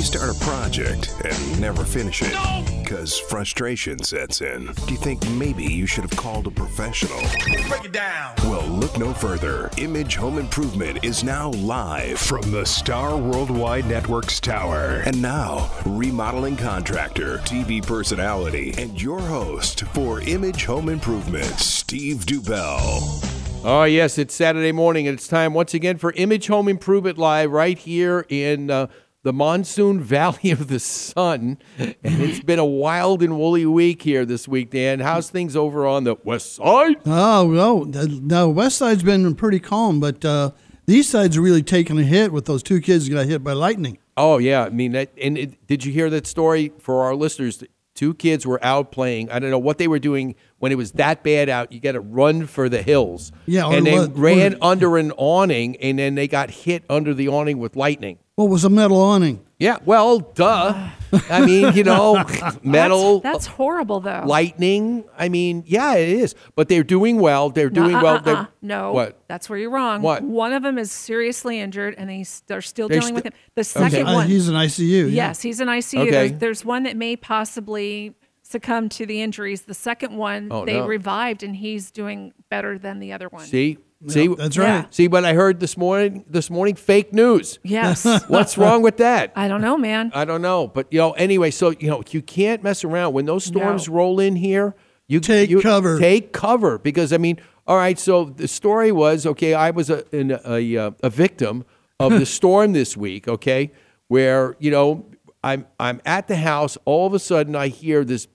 Do you start a project and never finish it? Because frustration sets in. Do you think maybe you should have called a professional? Break it down. Well, look no further. Image Home Improvement is now live From the Star Worldwide Network's tower. And now, remodeling contractor, TV personality, and your host for Image Home Improvement, Steve Dubell. Oh, yes, it's Saturday morning, and it's time once again for Image Home Improvement Live right here in uh, the Monsoon Valley of the Sun. And it's been a wild and woolly week here this week, Dan. How's things over on the west side? Oh no, the, the west side's been pretty calm, but uh, the east side's really taken a hit with those two kids got hit by lightning. Oh, yeah. I mean, that, and it, did you hear that story for our listeners? Two kids were out playing. I don't know what they were doing when it was that bad out. You got to run for the hills. Yeah, and they what- ran or- under an awning, and then they got hit under the awning with lightning. What was a metal awning? Yeah, well, duh. I mean, you know, metal, That's, that's horrible, though. lightning. I mean, yeah, it is. But they're doing well. They're doing Nuh-uh, well. uh-uh. They're, No, What? That's where you're wrong. What? One of them is seriously injured, and he's they're still They're dealing with sti- him. The second Uh, one, he's in ICU. yeah. yes, he's in ICU. Okay. There's, there's one that may possibly succumb to the injuries. The second one, Oh, they no. revived, and he's doing better than the other one. See, see, That's Yeah. right. see what I heard this morning. This morning, fake news. Yes. What's wrong with that? I don't know, man. I don't know, but you know. Anyway, so you know, you can't mess around when those storms No. roll in here. You Take you cover. Take cover because I mean, all right. So the story was okay. I was a in a, a, uh, a victim of the storm this week. Okay, where you know I'm I'm at the house. All of a sudden, I hear this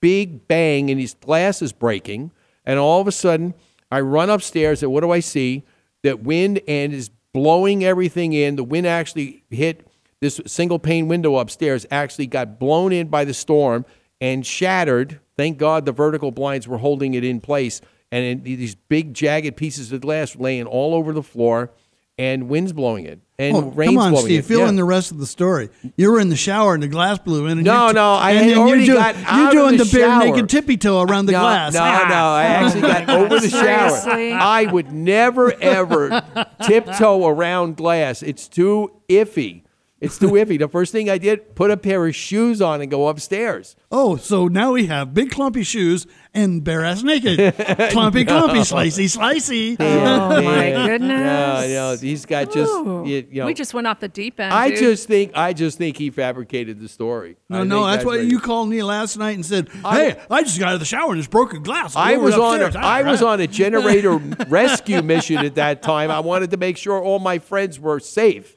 big bang, and his glass is breaking. And all of a sudden, I run upstairs, and what do I see? That wind and is blowing everything in. The wind actually hit this single pane window upstairs, actually got blown in by the storm and shattered. Thank God the vertical blinds were holding it in place. And these big, jagged pieces of glass laying all over the floor, and wind's blowing it, and Oh, rain's come on, blowing Steve. it. Fill Yeah. in the rest of the story. You were in the shower and the glass blew in. And No, you're no, I and had already you're doing, got out You're of doing the the, bare shower. naked tippy toe around the no, glass. No, ah. no, I actually got over the shower. Seriously? I would never ever tiptoe around glass. It's too iffy. It's too iffy. The first thing I did, put a pair of shoes on and go upstairs. Oh, so now we have big clumpy shoes and bare ass naked. clumpy, clumpy, slicey, slicey. Oh my Yeah. goodness. No, no, he's got just Ooh. you, you know. we just went off the deep end. I dude. just think I just think he fabricated the story. No, I no, think that's why what- you called me last night and said, I- "Hey, I just got out of the shower and it's broken glass." I Go was on upstairs." a, I ah, was ah. on a generator rescue mission at that time. I wanted to make sure all my friends were safe.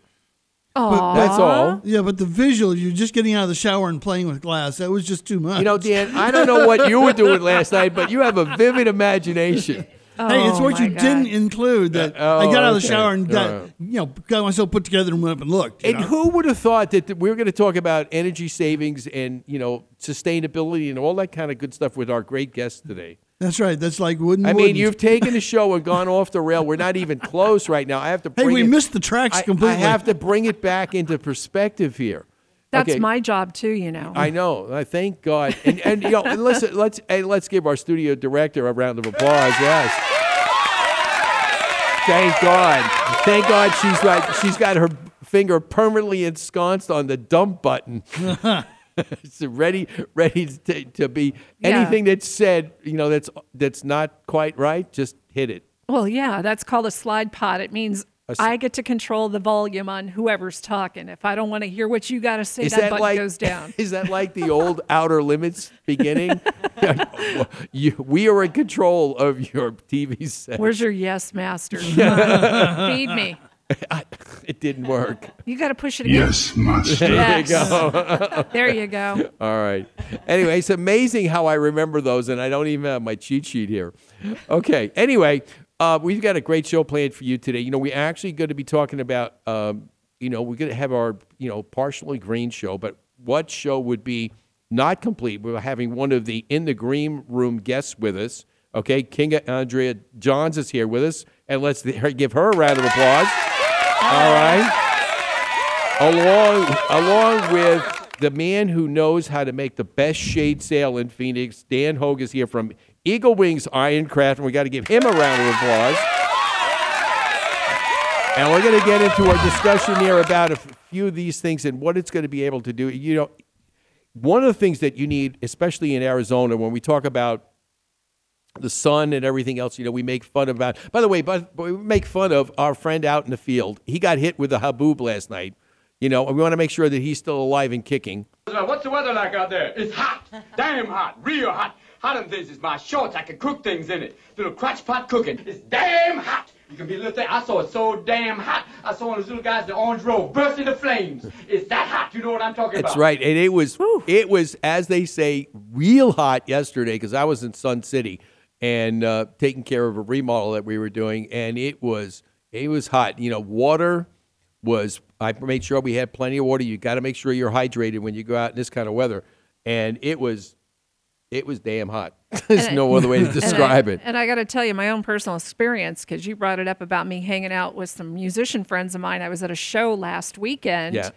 Aw. That's all. Yeah, but the visual, you're just getting out of the shower and playing with glass. That was just too much. You know, Dan, I don't know what you were doing last night, but you have a vivid imagination. hey, it's Oh, what you God. didn't include that uh, oh, I got out of okay. the shower and got, All right. you know, got myself put together and went up and looked. And know? who would have thought that we were going to talk about energy savings and, you know, sustainability and all that kind of good stuff with our great guest today? That's right. That's like wooden. I mean, wooden. you've taken the show and gone off the rail. We're not even close right now. I have to Hey, bring we it- missed the tracks I, completely. I have to bring it back into perspective here. That's Okay. my job too, you know. I know. I thank God. And and you know, and listen, let's and let's give our studio director a round of applause. Yes. Thank God. Thank God she's like she's got her finger permanently ensconced on the dump button. it's ready ready to, to be Yeah. anything that's said, you know, that's that's not quite right, just hit it. well, yeah, that's called a slide pod. It means s- I get to control the volume on whoever's talking. If I don't want to hear what you got to say, Is that, that button like goes down. Is that like the old Outer Limits beginning? you, we are in control of your TV set. Where's your yes master? Feed me. it didn't work. You got to push it again. Yes, master. Yes. there you go. All right. Anyway, it's amazing how I remember those, and I don't even have my cheat sheet here. Okay. Anyway, uh, we've got a great show planned for you today. You know, we're actually going to be talking about, um, you know, we're going to have our, you know, partially green show, but what show would be not complete? We're having one of the in the green room guests with us. Okay, Kinga Andrea Johns is here with us, and let's give her a round of applause. All right. Along, along with the man who knows how to make the best shade sail in Phoenix, Dan Hogue is here from Eagle Wings Ironcraft, and we got to give him a round of applause. And we're going to get into our discussion here about a few of these things and what it's going to be able to do. You know, one of the things that you need, especially in Arizona, when we talk about the sun and everything else, you know, we make fun about. By the way, but, but we make fun of our friend out in the field. He got hit with a haboob last night. You know, and we want to make sure that he's still alive and kicking. What's the weather like out there? It's hot. Damn hot. Real hot. Hotter than this is my shorts. I can cook things in it. Little crotch pot cooking. It's damn hot. You can be a little thing. I saw it so damn hot. I saw one of those little guys in the orange robe burst into flames. It's that hot. You know what I'm talking about? That's right, and it was it was as they say, real hot yesterday because I was in Sun City and uh, taking care of a remodel that we were doing, and it was it was hot. You know, water was. I made sure we had plenty of water. You got to make sure you're hydrated when you go out in this kind of weather, and it was it was damn hot. There's And no other way to And I- describe it. And I got to tell you my own personal experience because you brought it up about me hanging out with some musician friends of mine. I was at a show last weekend, Yeah.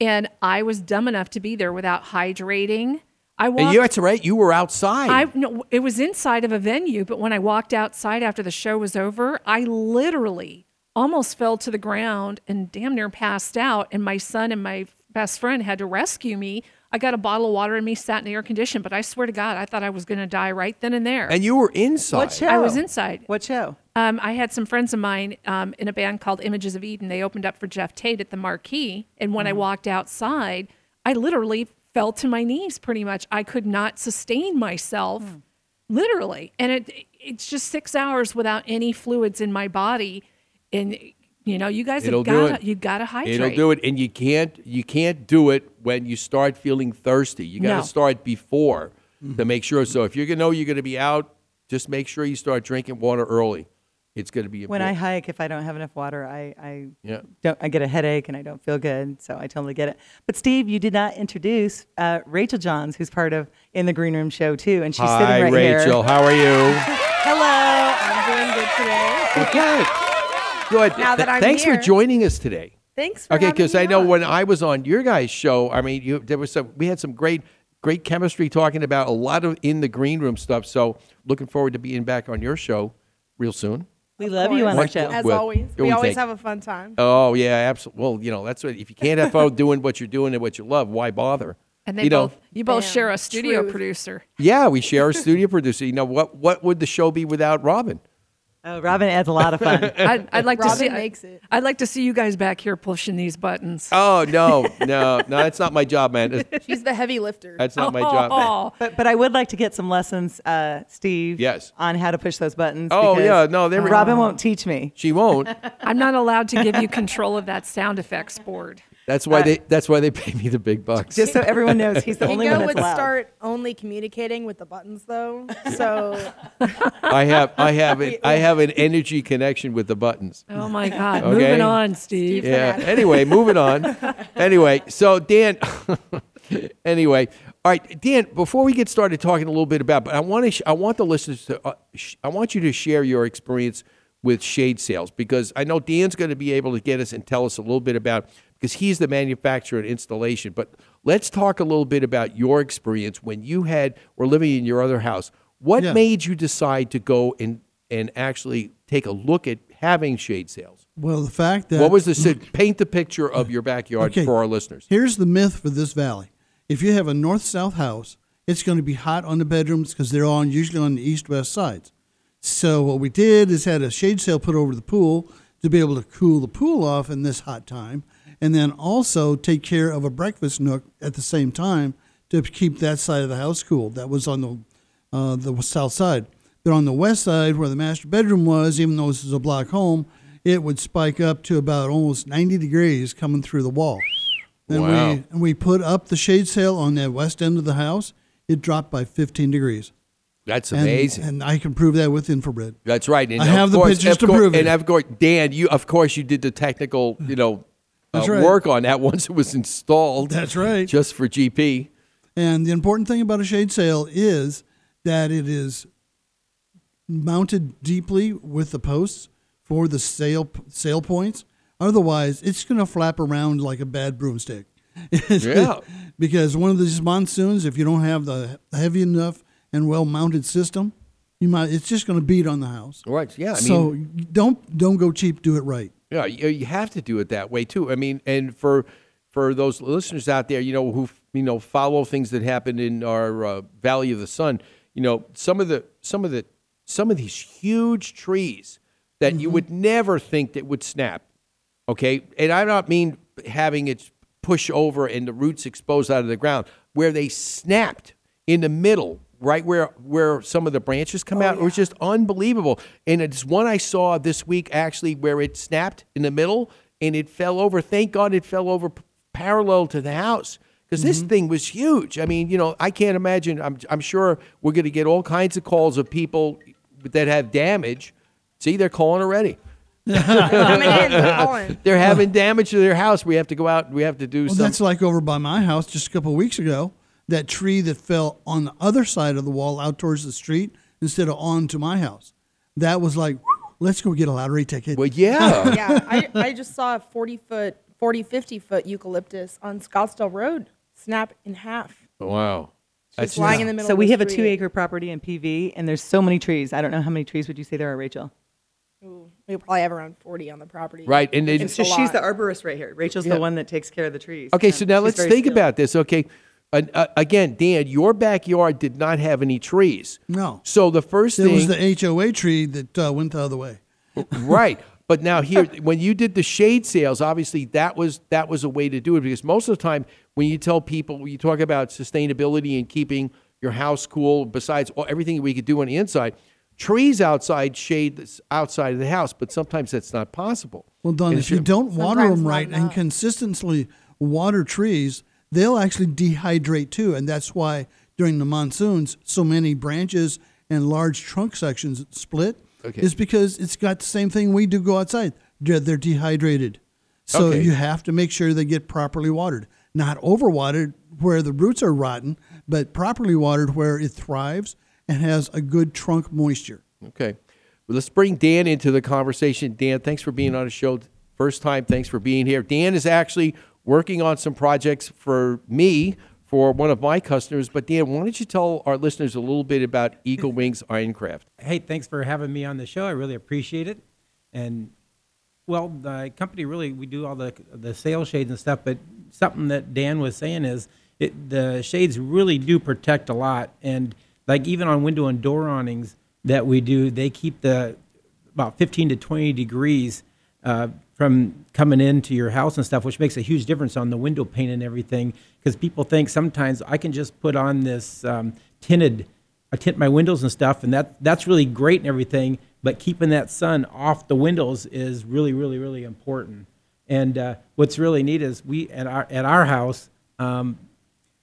and I was dumb enough to be there without hydrating. I walked. And you, that's right. You were outside. I no, it was inside of a venue, but when I walked outside after the show was over, I literally almost fell to the ground and damn near passed out. And my son and my best friend had to rescue me. I got a bottle of water in me, sat in the air condition, but I swear to God, I thought I was going to die right then and there. and you were inside. What show? I was inside. What show? Um, I had some friends of mine um, in a band called Images of Eden. They opened up for Geoff Tate at the Marquee, and when I walked outside, I literally fell to my knees. Pretty much, I could not sustain myself, hmm. literally, and it it's just six hours without any fluids in my body, and you know, you guys It'll have got to you got to hydrate. It'll do it, and you can't you can't do it when you start feeling thirsty. You got to No. start before hmm. to make sure. So if you're gonna know you're gonna be out, just make sure you start drinking water early. It's gonna be When I hike, if I don't have enough water, I, I Yeah. don't. I get a headache and I don't feel good, so I totally get it. But Steve, you did not introduce uh, Rachel Johns, who's part of in the Green Room Show too, and she's Hi, sitting right Rachel. here. Rachel, how are you? Hello, I'm doing good today. Okay. Good. Now that I'm Thanks for joining us today. Thanks for Okay, because I know on. when I was on your guys' show, I mean, you, there was some. We had some great, great chemistry talking about a lot of in the green room stuff. So, looking forward to being back on your show real soon. We love you on our show. As Well, always, we always thank- have a fun time. Oh yeah, absolutely. Well, you know that's what. If you can't have fun doing what you're doing and what you love, why bother? And they you know, both you both share a studio Truth. producer. yeah, we share a studio producer. You know what? What would the show be without Robin? Oh, Robin adds a lot of fun. I'd, I'd like to Robin see. makes it. I'd like to see you guys back here pushing these buttons. Oh no, no, no. That's not my job, man. She's the heavy lifter. That's not my job. Oh, But but I would like to get some lessons, uh, Steve. Yes. On how to push those buttons. Oh, yeah, no, they were- Robin won't teach me. She won't. I'm not allowed to give you control of that sound effects board. That's why they. That's why they pay me the big bucks. Just so everyone knows, he's the only one Hugo that's would allowed. start only communicating with the buttons though. So I have. I have. An, I have an energy connection with the buttons. Oh my God! Okay. Moving on, Steve. Yeah. Anyway, moving on. Anyway, so Dan. anyway, all right, Dan. Before we get started talking a little bit about, but I want to. Sh- I want the listeners to. Uh, sh- I want you to share your experience with shade sails because I know Dan's going to be able to get us and tell us a little bit about because he's the manufacturer and installation. But let's talk a little bit about your experience when you had were living in your other house. What Yeah. made you decide to go and and actually take a look at having shade sails? Well, the fact that What was the paint the picture of your backyard Okay. for our listeners? Here's the myth for this valley. If you have a north south house, it's going to be hot on the bedrooms because they're on usually on the east west sides. So what we did is had a shade sail put over the pool to be able to cool the pool off in this hot time, and then also take care of a breakfast nook at the same time to keep that side of the house cool. That was on the uh, the south side. But on the west side, where the master bedroom was, even though this is a block home, it would spike up to about almost 90 degrees coming through the wall. And Wow. we and we put up the shade sail on that west end of the house. It dropped by 15 degrees. That's amazing. And, I can prove that with infrared. That's right. And I have the pictures to course- prove it. And of course, Dan, you of course you did the technical, you know, uh, right. work on that once it was installed. That's right. Just for GP. And the important thing about a shade sail is that it is mounted deeply with the posts for the sail sail points. Otherwise, it's going to flap around like a bad broomstick. Yeah. because one of these monsoons, if you don't have the heavy enough and well mounted system, you might it's just going to beat on the house. Right. Yeah. I so mean, don't don't go cheap. Do it right. Yeah, you, you have to do it that way too. I mean, and for for those listeners out there, you know, who you know follow things that happen in our uh, Valley of the Sun, you know, some of the some of the some of these huge trees that you would never think that would snap. Okay, and I don't mean having it push over and the roots exposed out of the ground, where they snapped in the middle, right where where some of the branches come oh, out. It was just unbelievable. And it's one I saw this week actually where it snapped in the middle and it fell over. Thank God it fell over p- parallel to the house. Because this mm-hmm. thing was huge. I mean, you know, I can't imagine. I'm, I'm sure we're going to get all kinds of calls of people that have damage. See, they're calling already. They're. They're having damage to their house. We have to go out. We have to do Well, something. that's like over by my house just a couple of weeks ago. That tree that fell on the other side of the wall out towards the street instead of onto my house. That was like, let's go get a lottery ticket. well, yeah. yeah, I, I just saw a 40 foot, 40, 50 foot eucalyptus on Scottsdale Road snap in half. wow. Just lying in the middle So of we the have a two acre property in PV, and there's so many trees. I don't know how many trees would you say there are, Rachel? Ooh, we probably have around 40 on the property. Right, and it- It's So she's the arborist right here. Rachel's Yeah. the one that takes care of the trees. Okay, Yeah, so now she's let's think skilled. about this. Okay, uh, uh, again, Dan, your backyard did not have any trees. No. So the first There thing, was the HOA tree that uh, went the other way. right? But now here, when you did the shade sails, obviously that was that was a way to do it because most of the time when you tell people, when you talk about sustainability and keeping your house cool, besides all, everything we could do on the inside, trees outside shade outside of the house. But sometimes that's not possible. Well, Don, if you don't water them right and consistently water trees, they'll actually dehydrate too. And that's why during the monsoons, so many branches and large trunk sections split. Okay. Is because it's got the same thing we do go outside. They're, they're dehydrated. So Okay. you have to make sure they get properly watered. Not overwatered where the roots are rotten, but properly watered where it thrives and has a good trunk moisture. Okay. Well, let's bring Dan into the conversation. Dan, thanks for being on the show. First time, thanks for being here. Dan is actually working on some projects for me for one of my customers. But Dan, why don't you tell our listeners a little bit about Eagle Wings Ironcraft? Hey, thanks for having me on the show. I really appreciate it. And well, the company really we do all the the sales shades and stuff, but something that Dan was saying is it, the shades really do protect a lot. And like even on window and door awnings that we do, they keep the about 15 to 20 degrees uh, from coming into your house and stuff, which makes a huge difference on the window pane and everything. Because people think sometimes I can just put on this um, tinted, I tint my windows and stuff, and that that's really great and everything. But keeping that sun off the windows is really, really, really important. And uh, what's really neat is we at our at our house, um,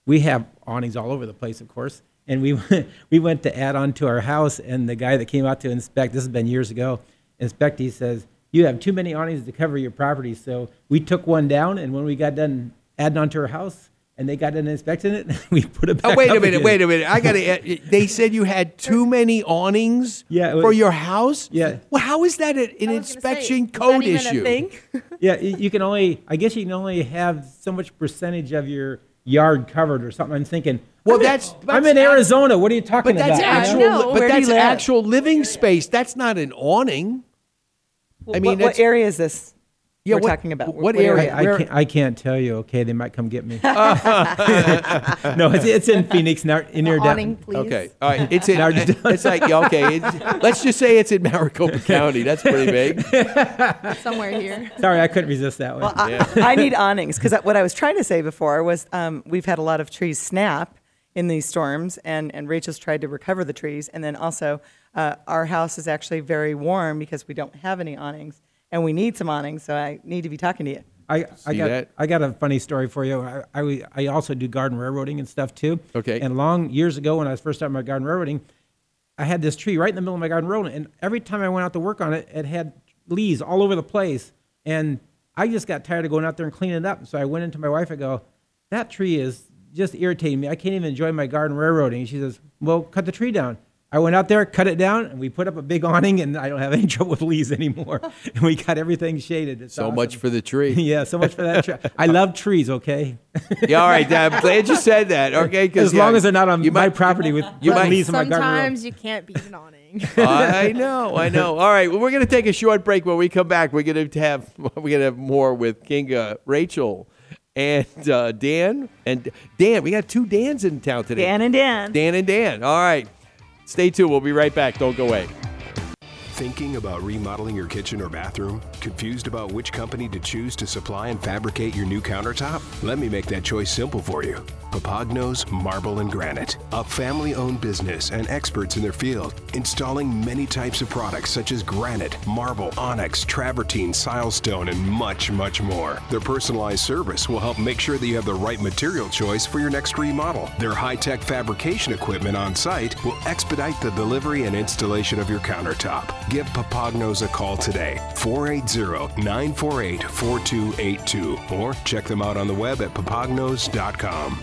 we have awnings all over the place, of course. And we we went to add on to our house, and the guy that came out to inspect, this has been years ago, inspect, he says, you have too many awnings to cover your property. So we took one down, and when we got done adding on to our house, and they got done inspecting it, we put it oh, back Oh, wait a minute, again. wait a minute. I got to. They said you had too many awnings Yeah, it for your house? Yeah. Well, how is that an, an I say, inspection is that code even a issue? thing? yeah, you can only, I guess you can only have so much percentage of your yard covered or something. I'm thinking, Well, I'm in- that's- I'm in ac- Arizona. What are you talking But that's about? actual. you know? know. But Where that's you actual living space. That's not an awning. I mean, what, what area is this? Yeah, we're what- talking about? what What area? I, I, can't, I can't tell you. Okay, they might come get me. no, it's, it's in Phoenix, not in near Awning, please. Okay, all right. It's in. Now it's like yeah, okay. It's, let's just say it's in Maricopa County. That's pretty big. Somewhere here. Sorry, I couldn't resist that one. Well, I, I need awnings because what I was trying to say before was um, we've had a lot of trees snap in these storms, and, and Rachel's tried to recover the trees. And then also, uh, our house is actually very warm because we don't have any awnings, and we need some awnings. So I need to be talking to you. I, I got that? I got a funny story for you. I, I, I also do garden railroading and stuff too. Okay. And long years ago, when I was first starting my garden railroading, I had this tree right in the middle of my garden road, and every time I went out to work on it, it had leaves all over the place. And I just got tired of going out there and cleaning it up. So I went into my wife. I go, that tree is just irritating me. I can't even enjoy my garden railroading. And she says, well, cut the tree down. I went out there, cut it down, and we put up a big awning, and I don't have any trouble with leaves anymore. and we got everything shaded. It's So awesome. much for the tree. yeah, so much for that. Tree. I love trees. Okay, Yeah, all right. I'm glad you said that. Okay, because as long as they're not on you my might- property with you might- leaves in my garden. Sometimes you can't beat an awning. change. I know, I know. All right, well, we're going to take a short break. When we come back, we're going to have we're going to have more with Kinga, Rachel, and uh, Dan. And Dan, we got two Dans in town today. Dan and Dan. Dan and Dan. All right, stay tuned. We'll be right back. Don't go away. Thinking about remodeling your kitchen or bathroom? Confused about which company to choose to supply and fabricate your new countertop? Let me make that choice simple for you. Papagnos Marble and Granite, a family owned business and experts in their field, installing many types of products such as granite, marble, onyx, travertine, silestone, and much, much more. Their personalized service will help make sure that you have the right material choice for your next remodel. Their high tech fabrication equipment on site will expedite the delivery and installation of your countertop. Give Papagnos a call today, 480 948 4282, or check them out on the web at papagnos.com.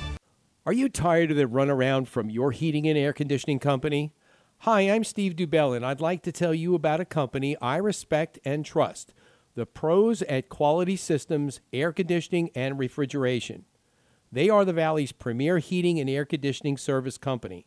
Are you tired of the runaround from your heating and air conditioning company? Hi, I'm Steve Dubell, and I'd like to tell you about a company I respect and trust the pros at Quality Systems Air Conditioning and Refrigeration. They are the Valley's premier heating and air conditioning service company.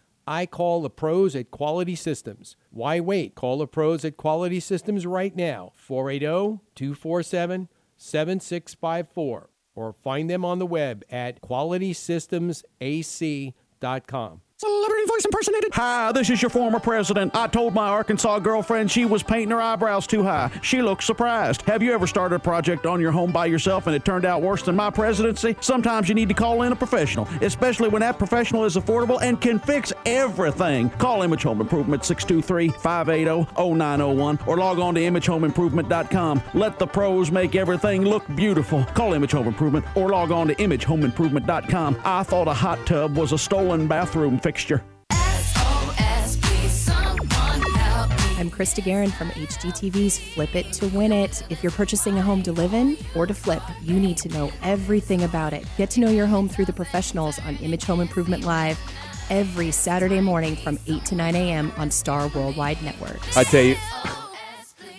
I call the pros at Quality Systems. Why wait? Call the pros at Quality Systems right now, oh, 480 247 7654, or find them on the web at qualitysystemsac.com. Celebrity voice impersonated. Hi, this is your former president. I told my Arkansas girlfriend she was painting her eyebrows too high. She looked surprised. Have you ever started a project on your home by yourself and it turned out worse than my presidency? Sometimes you need to call in a professional, especially when that professional is affordable and can fix everything. Call Image Home Improvement 623-580-0901 or log on to imagehomeimprovement.com. Let the pros make everything look beautiful. Call Image Home Improvement or log on to imagehomeimprovement.com. I thought a hot tub was a stolen bathroom. I'm Krista Guerin from HGTV's Flip It to Win It. If you're purchasing a home to live in or to flip, you need to know everything about it. Get to know your home through the professionals on Image Home Improvement Live every Saturday morning from 8 to 9 a.m. on Star Worldwide Networks. I tell you,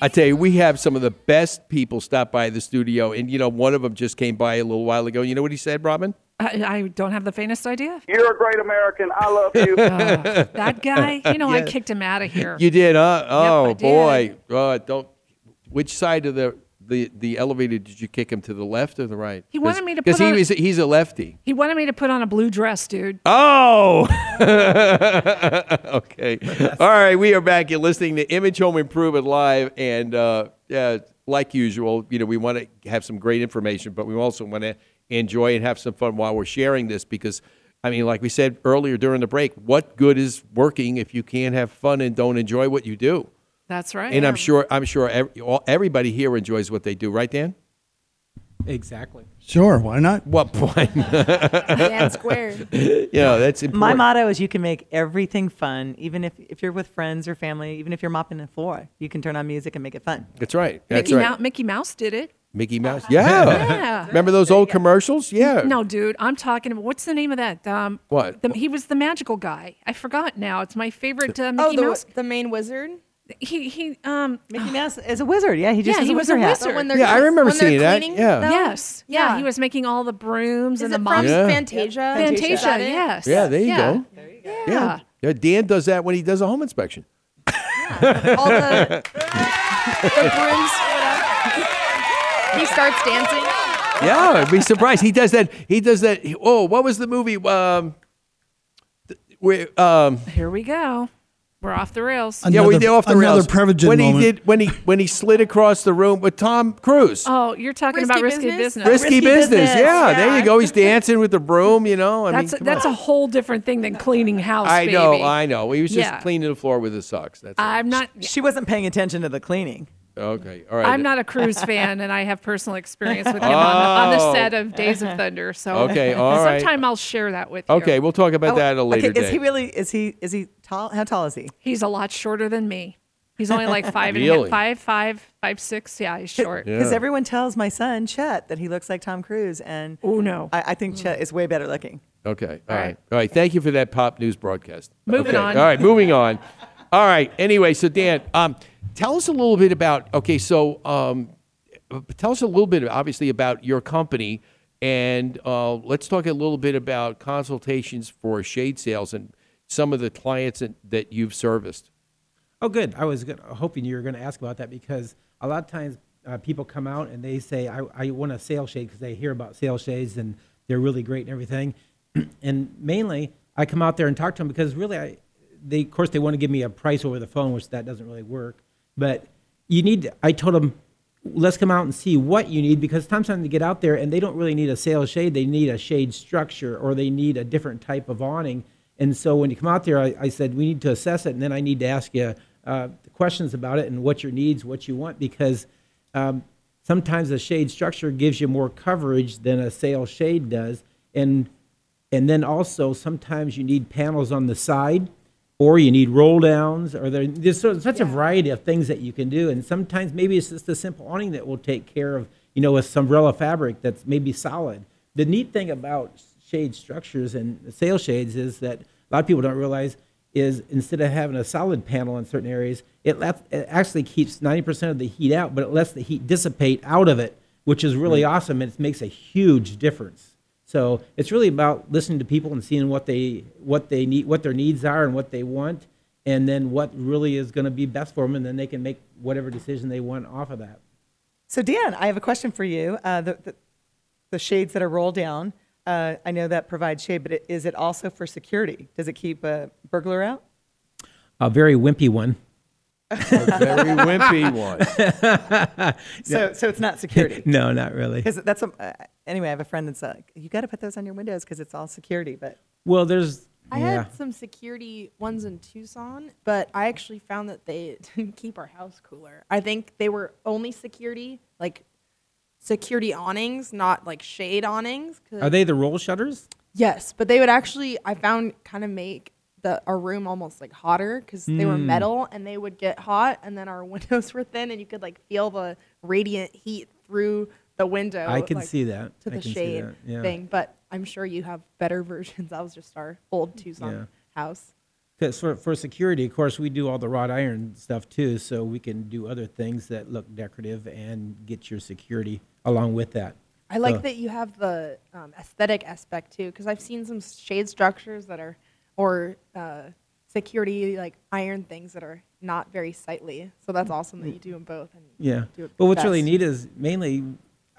I tell you, we have some of the best people stop by the studio, and you know, one of them just came by a little while ago. You know what he said, Robin? I, I don't have the faintest idea. You're a great American. I love you. Uh, that guy, you know, I kicked him out of here. You did, huh? Oh I did. boy, uh, don't. Which side of the, the the elevator did you kick him to the left or the right? He wanted me to because put he on- was he's a lefty. He wanted me to put on a blue dress, dude. Oh, okay. All right, we are back. You're listening to Image Home Improvement Live, and uh, yeah, like usual, you know, we want to have some great information, but we also want to enjoy and have some fun while we're sharing this because. I mean, like we said earlier during the break, what good is working if you can't have fun and don't enjoy what you do? That's right. And I'm sure, I'm sure every, all, everybody here enjoys what they do, right, Dan? Exactly. Sure, why not? What point? Dan squared. you know, that's important. My motto is you can make everything fun, even if, if you're with friends or family, even if you're mopping the floor. You can turn on music and make it fun. That's right. That's Mickey, right. Mou- Mickey Mouse did it. Mickey Mouse. Yeah. Yeah. Remember those old commercials? Yeah. No, dude, I'm talking about what's the name of that? Um, What? The, he was the magical guy. I forgot now. It's my favorite uh, Mickey Oh, the, Mouse. the main wizard. He he um Mickey Mouse is a wizard. Yeah, he just yeah, has he a was a wizard hat. wizard. when they're Yeah, I remember when they're seeing that. cleaning Yeah. them? Yes. Yeah. Yeah. He was making all the brooms Is and it the from mops. Yeah. Fantasia? Fantasia, Is that it? yes. Yeah, there you Yeah. go. Yeah. Yeah. yeah. Dan does that when he does a home inspection. All the, the brooms, he starts dancing. Yeah, I'd be surprised. He does that. He does that. Oh, what was the movie? Um, th- where, um, Here we go. We're off the rails. yeah, we Another- did off the another rails. Prevagen when he moment. did when he when he slid across the room with Tom Cruise. Oh, you're talking Risky about risky business? business. Risky, Risky business. Business, Yeah, there yeah. you go. He's dancing with the broom. You know, I That's mean, come that's on. a whole different thing than cleaning house. I baby. know, I know. He was just Yeah. cleaning the floor with his socks. That's it. I'm not. She wasn't paying attention to the cleaning. okay. All right. I'm not a Cruise fan, and I have personal experience with him on, the, on the Oh. set of Days of Thunder. So Okay, all right. sometime I'll share that with you. Okay, we'll talk about oh, that at a later Oh, okay, date. is he really? Is he? Is he tall? How tall is he? He's a lot shorter than me. He's only like five and a Really? half, five, five, five, six. Yeah, he's short. Because everyone tells my son Chet that he looks like Tom Cruise, and oh no, I, I think Chet is way better looking. Okay. All All right. right. All right. Thank you for that pop news broadcast. Moving Okay. on. All right. Moving on. All right. Anyway, so Dan, um, tell us a little bit about. Okay, so um, tell us a little bit, obviously, about your company, and uh, let's talk a little bit about consultations for shade sails and some of the clients that, you've serviced. Oh, good. I was hoping you were going to ask about that because a lot of times uh, people come out and they say, I, I want a sail shade because they hear about sail shades and they're really great and everything. and mainly, I come out there and talk to them because really, I, they, of course, they want to give me a price over the phone, which that doesn't really work. But you need, I told them, let's come out and see what you need because sometimes they get out there and they don't really need a sail shade. They need a shade structure or they need a different type of awning. And so when you come out there, I, I said, we need to assess it. And then I need to ask you uh, questions about it and what your needs, what you want, because um, sometimes a shade structure gives you more coverage than a sail shade does. And, and then also sometimes you need panels on the side or you need roll downs or there, there's so- such a variety of things that you can do. And sometimes maybe it's just a simple awning that will take care of, you know, a umbrella fabric that's maybe solid. The neat thing about shade structures and sail shades is that a lot of people don't realize is instead of having a solid panel in certain areas, it, lets, it actually keeps 90% of the heat out, but it lets the heat dissipate out of it, which is really awesome and it makes a huge difference. So it's really about listening to people and seeing what they what they need, what their needs are, and what they want, and then what really is going to be best for them, and then they can make whatever decision they want off of that. So Dan, I have a question for you. Uh, the, the the shades that are rolled down, uh, I know that provides shade, but it, is it also for security? Does it keep a burglar out? A very wimpy one. A very wimpy one. So, so it's not security. no, not really. Because that's what, uh, anyway. I have a friend that's like, you got to put those on your windows because it's all security. But Well, there's I yeah. had some security ones in Tucson, but I actually found that they didn't keep our house cooler. I think they were only security, like security awnings, not like shade awnings. Are they the roll shutters? Yes, but they would actually, I found, kind of make the our room almost like hotter because they were Mm. metal and they would get hot, and then our windows were thin, and you could like feel the radiant heat through the window. I can like, see that. to I the can see shade that, yeah. thing. But I'm sure you have better versions. That was just our old Tucson Yeah. house. Because for, for security, of course, we do all the wrought iron stuff too, so we can do other things that look decorative and get your security along with that. I like So- that you have the um, aesthetic aspect too, because I've seen some shade structures that are, or uh, security like iron things that are not very sightly. So that's awesome that you do them both. And Yeah. do it But what's really neat is mainly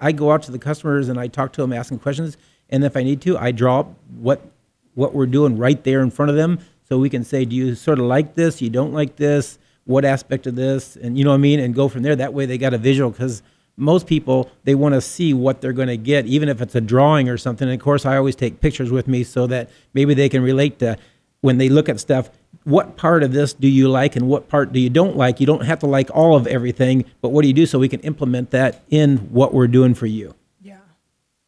I go out to the customers and I talk to them asking questions. And if I need to, I draw what, what we're doing right there in front of them. So we can say, do you sort of like this? You don't like this? What aspect of this? And you know what I mean? And go from there. That way they got a visual because most people, they want to see what they're going to get, even if it's a drawing or something. And of course, I always take pictures with me so that maybe they can relate to when they look at stuff, what part of this do you like and what part do you don't like? You don't have to like all of everything, but what do you do so we can implement that in what we're doing for you? Yeah.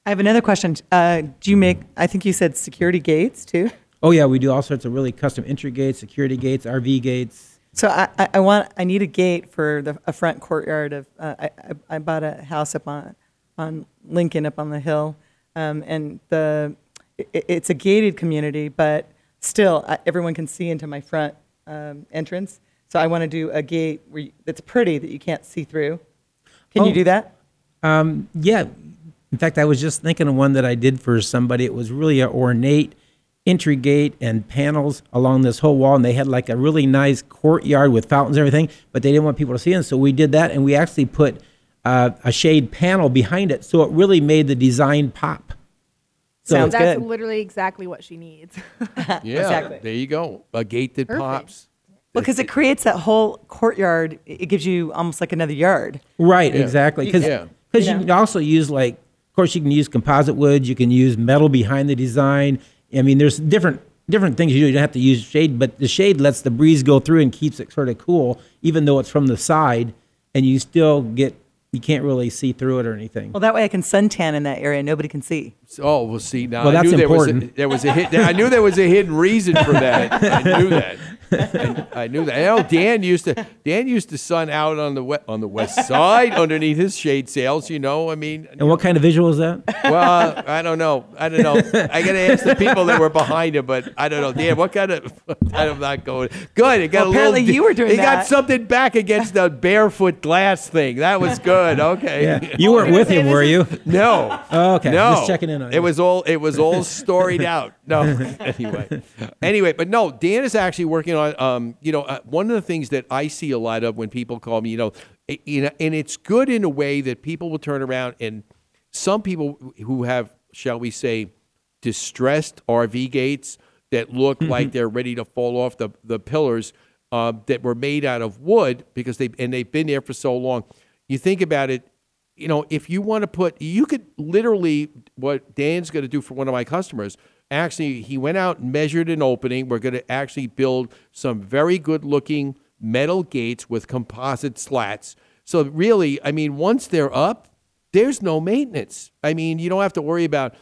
I have another question. Uh, do you make? I think you said security gates too. Oh yeah, we do all sorts of really custom entry gates, security gates, RV gates. So I, I, want I need a gate for the a front courtyard of uh, I, I bought a house up on on Lincoln up on the hill, um, and the it, it's a gated community, but still I, everyone can see into my front um, entrance. So I want to do a gate where you, that's pretty that you can't see through. Can you Oh. do that? Um, yeah. In fact, I was just thinking of one that I did for somebody. It was really ornate entry gate and panels along this whole wall, and they had like a really nice courtyard with fountains and everything, but they didn't want people to see it. So we did that, and we actually put uh, a shade panel behind it, so it really made the design pop. So that's literally exactly what she needs. Yeah. Exactly. There you go. A gate that Perfect. pops. Well, because it creates that whole courtyard. It it gives you almost like another yard. Right, Yeah. exactly. Because Yeah. you, You can also use like, of course, you can use composite wood. You can use metal behind the design. I mean, there's different different things you do. You don't have to use shade, but the shade lets the breeze go through and keeps it sort of cool, even though it's from the side, and you still get you can't really see through it or anything. Well, that way I can suntan in that area. Nobody can see. Oh, well, see, now Well, I that's knew there was a, important. there was a hit, I knew there was a hidden reason for that. I knew that. And I knew that. I know oh, Dan used to Dan used to sun out on the we, on the west side underneath his shade sails. You know, I mean, And what kind of visual is that? well, I don't know. I don't know. I got to ask the people that were behind him, but I don't know. Dan, what kind of? I'm not going. Good. It got Well, a apparently little. you were doing He got something back against the barefoot glass thing. That was good. Okay. Yeah. You weren't with him, were you? No. Oh, okay. No. Just checking in on It you. was all. It was all storied out. No. anyway. Anyway, but no. Dan is actually working on. Um. You know, uh, one of the things that I see a lot of when people call me, you know, i- you know, and it's good in a way that people will turn around and some people who have, shall we say, distressed RV gates that look like they're ready to fall off the the pillars uh, that were made out of wood because they and they've been there for so long. You think about it, you know, if you want to put, you could literally what Dan's going to do for one of my customers. Actually, he went out and measured an opening. We're going to actually build some very good looking metal gates with composite slats. So really, I mean, once they're up, there's no maintenance. I mean, you don't have to worry about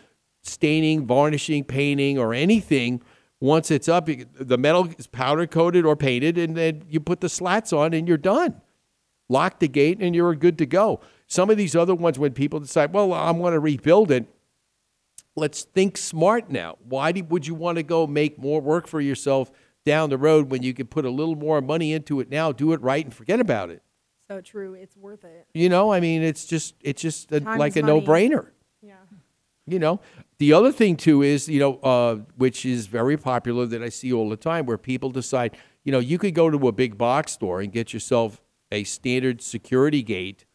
staining, varnishing, painting, or anything. Once it's up, the metal is powder coated or painted, and then you put the slats on, and you're done. Lock the gate, and you're good to go. Some of these other ones, when people decide, well, I'm going to rebuild it, let's think smart now. Why do, would you want to go make more work for yourself down the road when you could put a little more money into it now, do it right, and forget about it? So true. It's worth it. You know, I mean, it's just it's just a, like a no brainer. Yeah. You know, the other thing too is you know, uh, which is very popular that I see all the time, where people decide, you know, you could go to a big box store and get yourself a standard security gate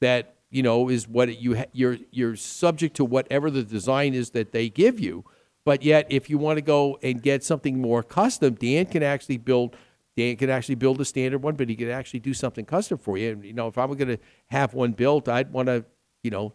that you know is what you ha- you're you're subject to whatever the design is that they give you. But yet, if you want to go and get something more custom, Dan can actually build. Dan can actually build a standard one, but he could actually do something custom for you. And you know, if I were going to have one built, I'd want to, you know,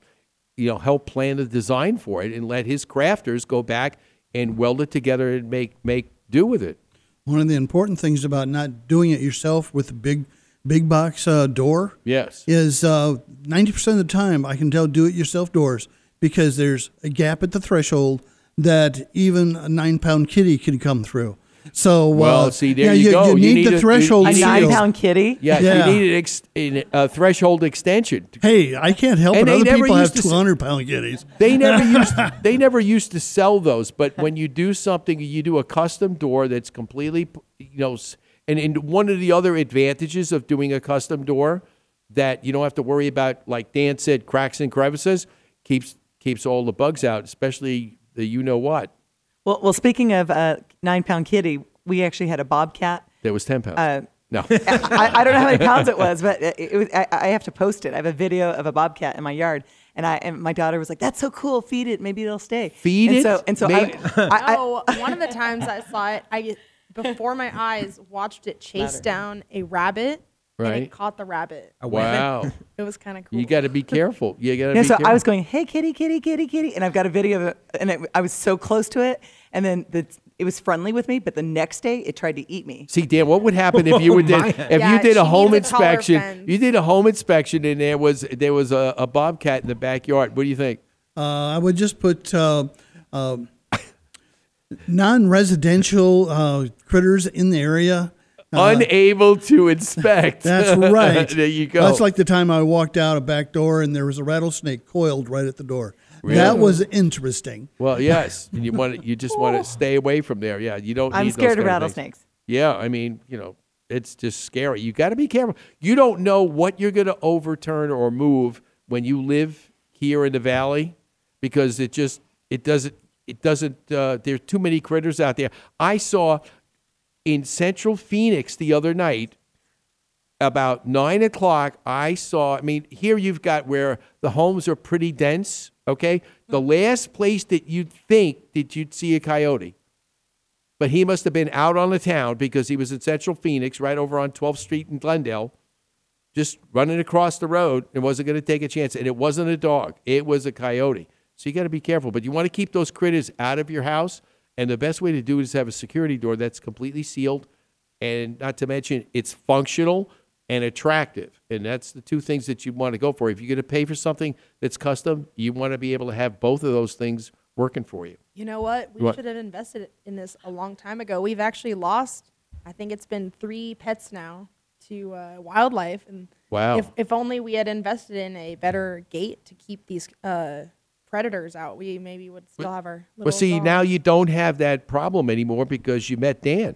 you know, help plan the design for it and let his crafters go back and weld it together and make make do with it. One of the important things about not doing it yourself with big, big box uh, door Yes. is uh, ninety percent of the time I can tell do-it-yourself doors because there's a gap at the threshold that even a nine-pound kitty can come through. So Well, uh, see, there yeah, you, you, go. You need, need the a- threshold. you need a- seal. kitty. Yeah, Yeah. you need an ex, a threshold extension. Hey, I can't help And it. Other people have used to two hundred pound kitties. They never used they never used to sell those, but when you do something, you do a custom door that's completely, you know, s- and, and one of the other advantages of doing a custom door that you don't have to worry about, like Dan said, cracks and crevices, keeps keeps all the bugs out, especially the you know what. Well, well, speaking of uh, nine pound kitty, we actually had a bobcat. That was ten pounds. Uh, no, I, I don't know how many pounds it was, but it, it was, I, I have to post it. I have a video of a bobcat in my yard, and I and my daughter was like, "That's so cool! Feed it, maybe it'll stay." Feed and it? So, and so Maybe- I, I, I, oh, one of the times I saw it, I before my eyes watched it chase Louder. down a rabbit, and Right. it caught the rabbit. wow, It was kind of cool. you got to be careful. You got to Yeah, be so careful. I was going, "Hey, kitty, kitty, kitty, kitty," and I've got a video of it, and it, I was so close to it, and then the, it was friendly with me, but the next day it tried to eat me. See, Dan, what would happen if you would did if Yeah, you did a home needs a inspection? You did a home inspection and there was there was a, a bobcat in the backyard. What do you think? Uh, I would just put uh, uh, non-residential uh, critters in the area. Uh, Unable to inspect. That's right. there you go. That's like the time I walked out a back door and there was a rattlesnake coiled right at the door. Really? That was interesting. well, yes, and you want to, you just want to stay away from there. Yeah, you don't. I'm need scared of kind things. rattlesnakes. Yeah, I mean, you know, it's just scary. You got to be careful. You don't know what you're going to overturn or move when you live here in the valley because it just it doesn't it doesn't uh, are too many critters out there. I saw in Central Phoenix the other night about nine o'clock. I saw. I mean, here you've got where the homes are pretty dense. Okay, the last place that you'd think that you'd see a coyote but he must have been out on the town because he was in Central Phoenix, right over on 12th Street in Glendale, just running across the road and wasn't going to take a chance. And it wasn't a dog, it was a coyote. So you got to be careful. But you want to keep those critters out of your house. And the best way to do it is have a security door that's completely sealed. And not to mention, it's functional and attractive. And that's the two things that you want to go for. If you're going to pay for something that's custom, you want to be able to have both of those things working for you. You know what? We What? should have invested in this a long time ago. We've actually lost I think it's been three pets now to uh, wildlife, and Wow. if if only we had invested in a better gate to keep these uh, predators out, we maybe would still have our. Little Well, see, dog. now you don't have that problem anymore because you met Dan.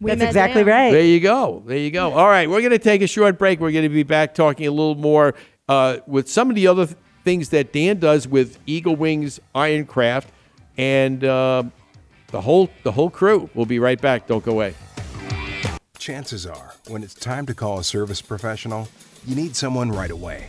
We That's met exactly Dan. right. There you go. There you go. All right, we're going to take a short break. We're going to be back talking a little more uh, with some of the other th- things that Dan does with Eagle Wings Ironcraft and uh, the whole the whole crew. We'll be right back. Don't go away. Chances are, when it's time to call a service professional, you need someone right away.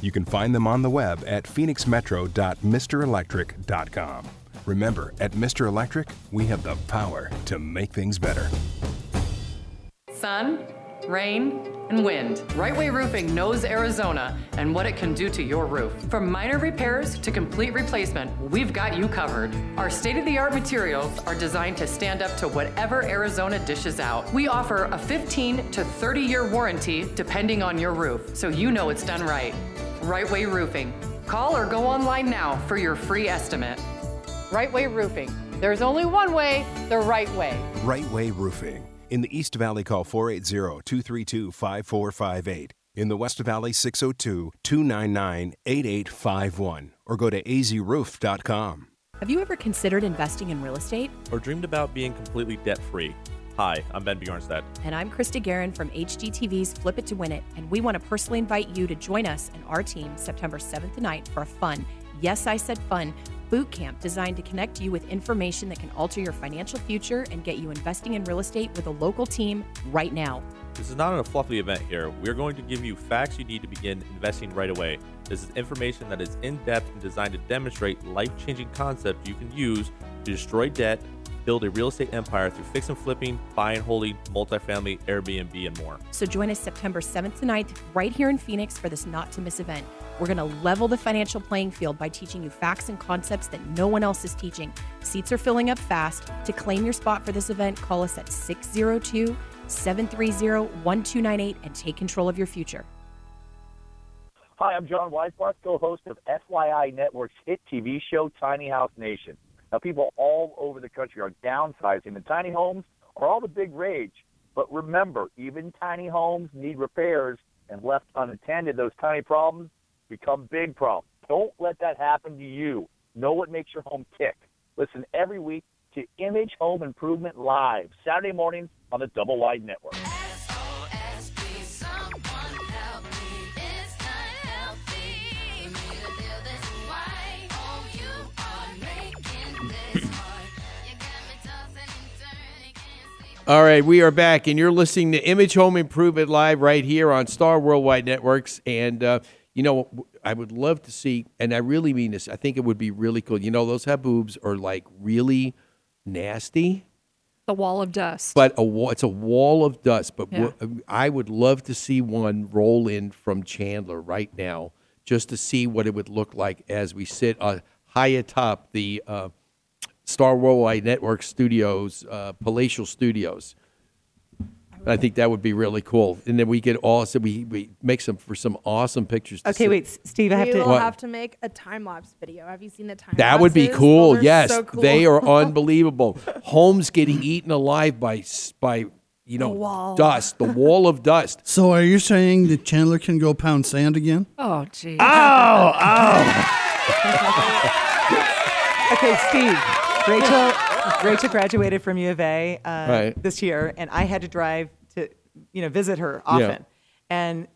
You can find them on the web at phoenixmetro.mrelectric.com. Remember, at Mr. Electric, we have the power to make things better. Sun, rain, and wind. Right Way Roofing knows Arizona and what it can do to your roof. From minor repairs to complete replacement, we've got you covered. Our state of the art materials are designed to stand up to whatever Arizona dishes out. We offer a 15 to 30 year warranty depending on your roof, so you know it's done right. Right Way Roofing. Call or go online now for your free estimate. Right Way Roofing. There's only one way, the right way. Right Way Roofing. In the East Valley, call 480 232 5458. In the West Valley, 602 299 8851. Or go to azroof.com. Have you ever considered investing in real estate? or dreamed about being completely debt free. Hi, I'm Ben Bjornstad. And I'm Krista Guerin from HGTV's Flip It to Win It, and we want to personally invite you to join us and our team September 7th to 9th for a fun, yes, I said fun, boot camp designed to connect you with information that can alter your financial future and get you investing in real estate with a local team right now. This is not a fluffy event here. We're going to give you facts you need to begin investing right away. This is information that is in depth and designed to demonstrate life changing concepts you can use to destroy debt, build a real estate empire through fix and flipping, buy and holding, multifamily, Airbnb, and more. So join us September 7th to 9th right here in Phoenix for this not to miss event. We're going to level the financial playing field by teaching you facts and concepts that no one else is teaching. Seats are filling up fast. To claim your spot for this event, call us at 602 730 1298 and take control of your future. Hi, I'm John Weisbarth, co-host of FYI Network's hit TV show Tiny House Nation. Now, people all over the country are downsizing, and tiny homes are all the big rage. But remember, even tiny homes need repairs, and left unattended, those tiny problems become big problems. Don't let that happen to you. Know what makes your home tick. Listen every week to Image Home Improvement Live, Saturday mornings on the Double Wide Network. All right, we are back, and you're listening to Image Home Improvement Live right here on Star Worldwide Networks. And, uh, you know, I would love to see, and I really mean this, I think it would be really cool. You know, those haboobs are like really nasty, The wall of dust. but a wall, it's a wall of dust. But Yeah. I would love to see one roll in from Chandler right now just to see what it would look like as we sit uh, high atop the uh, Star Worldwide Network studios, uh, palatial studios. I think that would be really cool, and then we could also we, we make some for some awesome pictures. to Okay, sit- wait, Steve, I have we to. will What? have to make a time lapse video. Have you seen the time? That would be cool. Those are yes, so cool. they are unbelievable. Homes getting eaten alive by by you know wall. dust, the wall of dust. So are you saying that Chandler can go pound sand again? Oh, gee. Ow! Okay, Steve. Rachel, Rachel graduated from U of A uh, Right. this year, and I had to drive to, you know, visit her often. Yeah. And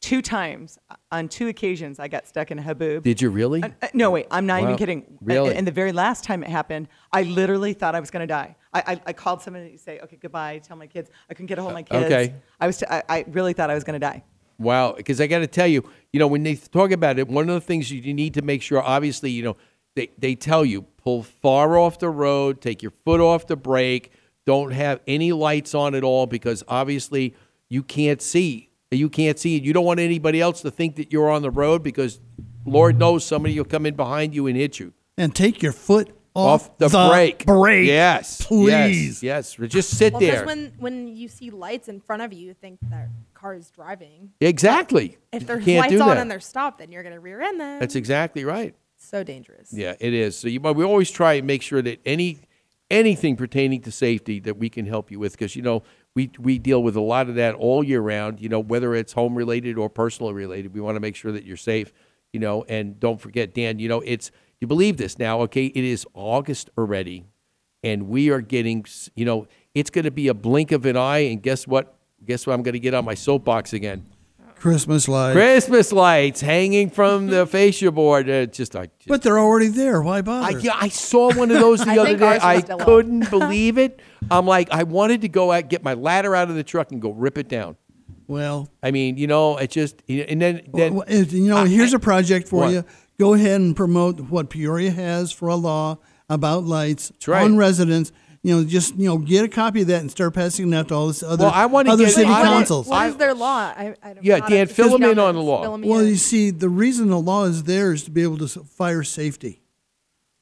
two times, on two occasions, I got stuck in a haboob. Did you really? Uh, no, wait, I'm not Wow. even kidding. Really? And the very last time it happened, I literally thought I was going to die. I, I, I called somebody to say, okay, goodbye, tell my kids. I couldn't get a hold of my kids. Okay. I, was t- I, I really thought I was going to die. Wow, because I got to tell you, you know, when they talk about it, one of the things you need to make sure, obviously, you know, they, they tell you pull far off the road, take your foot off the brake, don't have any lights on at all, because obviously you can't see. You can't see it. You don't want anybody else to think that you're on the road because Lord knows somebody will come in behind you and hit you. And take your foot off, Off the, brake. brake. Yes. Please. Yes. yes. Just sit Well, there. because when when you see lights in front of you, you think that car is driving. exactly. If there's can't lights on and they're stopped, then you're gonna rear end them. That's exactly right. So dangerous. Yeah, it is. So you, we always try and make sure that any anything pertaining to safety that we can help you with, because you know we we deal with a lot of that all year round. You know, whether it's home related or personal related, we want to make sure that you're safe. You know, and don't forget, Dan. You know, it's you believe this now. Okay, it is August already, and we are getting. You know, it's going to be a blink of an eye, and guess what? Guess what? I'm going to get on my soapbox again. Christmas lights. Christmas lights hanging from the fascia board. Uh, just I But they're already there. Why I, bother? yeah, I saw one of those the other day. I couldn't believe it. I'm like, I wanted to go out, get my ladder out of the truck, and go rip it down. well, I mean, you know, it just, and then, then well, you know, I- here's a project for What? you. Go ahead and promote what Peoria has for a law about lights right. on residents. You know, just you know, get a copy of that and start passing it out to all this other Well, I wanna other get- city I want- councils. What is their law? I, I don't Yeah, Dan, fill them in on on the law. Well, you see, the reason the law is there is to be able to fire safety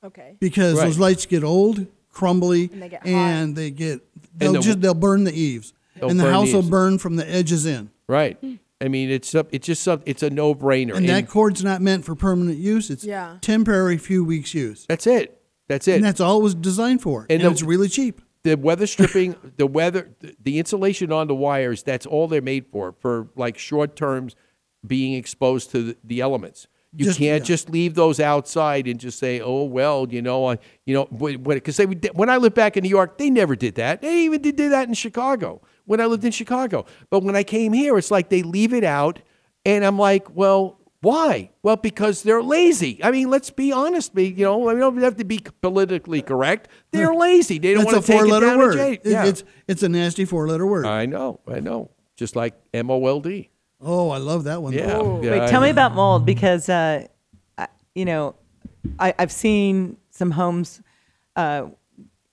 okay. because Right. those lights get old, crumbly, And they get and they get they'll the- just they'll burn the eaves, and the burn house will burn from the edges in. right. I mean, it's up, it's just some, it's a no brainer. And that cord's not meant for permanent use. It's Yeah. temporary, few weeks use. that's it. That's it. And that's all it was designed for. And And, the- it's really cheap. the weather stripping, the weather, the insulation on the wires, that's all they're made for, for like short terms being exposed to the, the elements. You Just- can't yeah. just leave those outside and just say, "Oh well, you know, I, you know," because they when I lived back in New York, they never did that. They even did, did that in Chicago when I lived in Chicago. But when I came here, it's like they leave it out, and I'm like, "Well, why?" Well, because they're lazy. I mean, let's be honest. Be you know, we don't have to be politically correct. They're lazy. They don't It's want to take it four-letter down word. to jail. It- Yeah. It's it's a nasty four-letter word. I know, I know. Just like M O L D. oh, I love that one. Yeah. though. yeah, Wait, I tell me about mold because, uh, I, you know, I, I've seen some homes uh,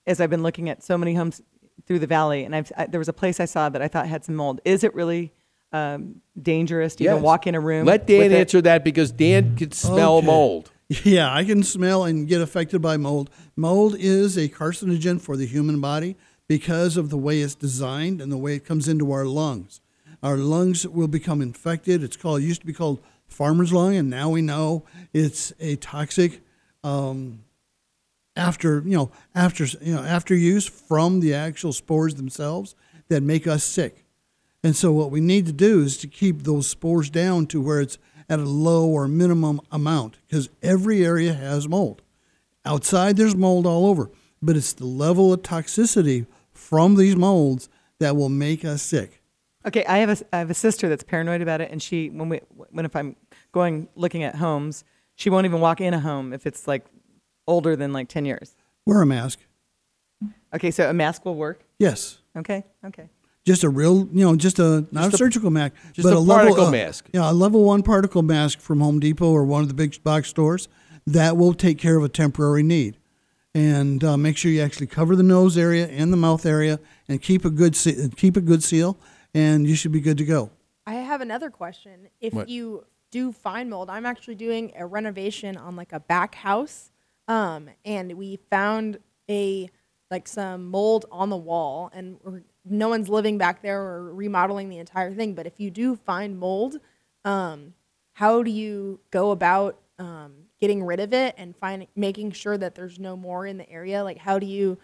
as I've been looking at so many homes through the valley, and I've I, there was a place I saw that I thought had some mold. Is it really um, dangerous to even walk in a room? Let Dan with it? answer that because Dan can smell Okay. mold. Yeah, I can smell and get affected by mold. Mold is a carcinogen for the human body because of the way it's designed and the way it comes into our lungs. Our lungs will become infected. It's called it used to be called farmer's lung, and now we know it's a toxic um, after you know after you know after use from the actual spores themselves that make us sick. And so what we need to do is to keep those spores down to where it's at a low or minimum amount because every area has mold. Outside there's mold all over, but it's the level of toxicity from these molds that will make us sick. Okay, I have a I have a sister that's paranoid about it, and she when we when if I'm going looking at homes, she won't even walk in a home if it's like older than like ten years. Wear a mask. Okay, so a mask will work. Yes. Okay, okay. Just a real, you know, just a not Just a a- surgical mask, just but a level, particle uh, mask. Yeah, a level one particle mask from Home Depot or one of the big box stores that will take care of a temporary need. And uh, make sure you actually cover the nose area and the mouth area, and keep a good se- keep a good seal, and you should be good to go. I have another question. If What? you do find mold, I'm actually doing a renovation on like a back house, um, and we found a like some mold on the wall, and we're, no one's living back there or remodeling the entire thing. But if you do find mold, um, how do you go about um, getting rid of it and finding making sure that there's no more in the area? Like, how do you?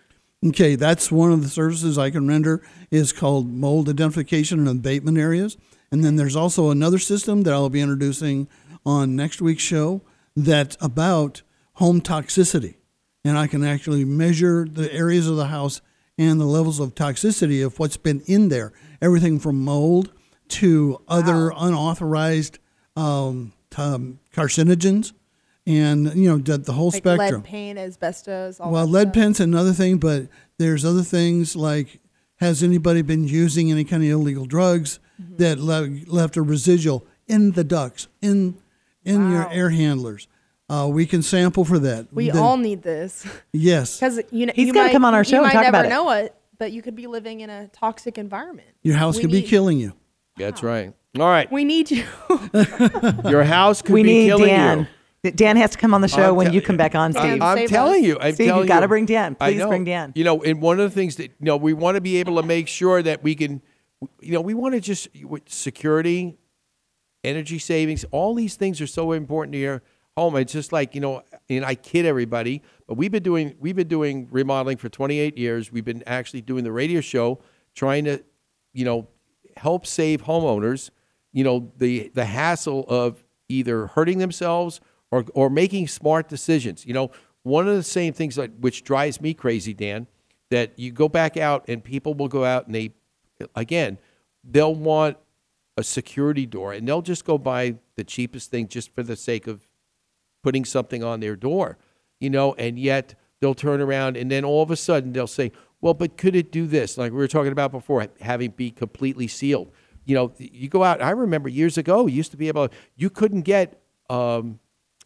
Okay, that's one of the services I can render is called mold identification and abatement areas. And then there's also another system that I'll be introducing on next week's show that's about home toxicity. And I can actually measure the areas of the house and the levels of toxicity of what's been in there. Everything from mold to other unauthorized um, um, carcinogens and, you know, the, the whole Like spectrum. lead paint, asbestos, all Well, lead stuff? paint's another thing, but there's other things like has anybody been using any kind of illegal drugs Mm-hmm. that le- left a residual in the ducts, in in your air handlers? Uh, we can sample for that. We The- all need this. yes. Because you know He's you gotta might- come on our show You and might talk never about it. know it, but you could be living in a toxic environment. Your house We could be killing you. That's right. All right. We need you. Your house could be we be need killing Dan. you. Dan has to come on the show I'm when you come back on, I- Steve. I'm telling you. I'm Steve, telling you got to bring Dan. Please bring Dan. You know, and one of the things that you know we want to be able to make sure that we can, you know, we want to just security, energy savings. All these things are so important to your home. It's just like you know, and I kid everybody, but we've been doing we've been doing remodeling for 28 years. We've been actually doing the radio show, trying to, you know, help save homeowners. You know, the the hassle of either hurting themselves or or making smart decisions. You know, one of the same things that which drives me crazy, Dan, that you go back out and people will go out and they, again, they'll want a security door and they'll just go buy the cheapest thing just for the sake of putting something on their door, you know, and yet they'll turn around and then all of a sudden they'll say, well, but could it do this? Like we were talking about before, having be completely sealed. You know, you go out. I remember years ago, you used to be able. You couldn't get um,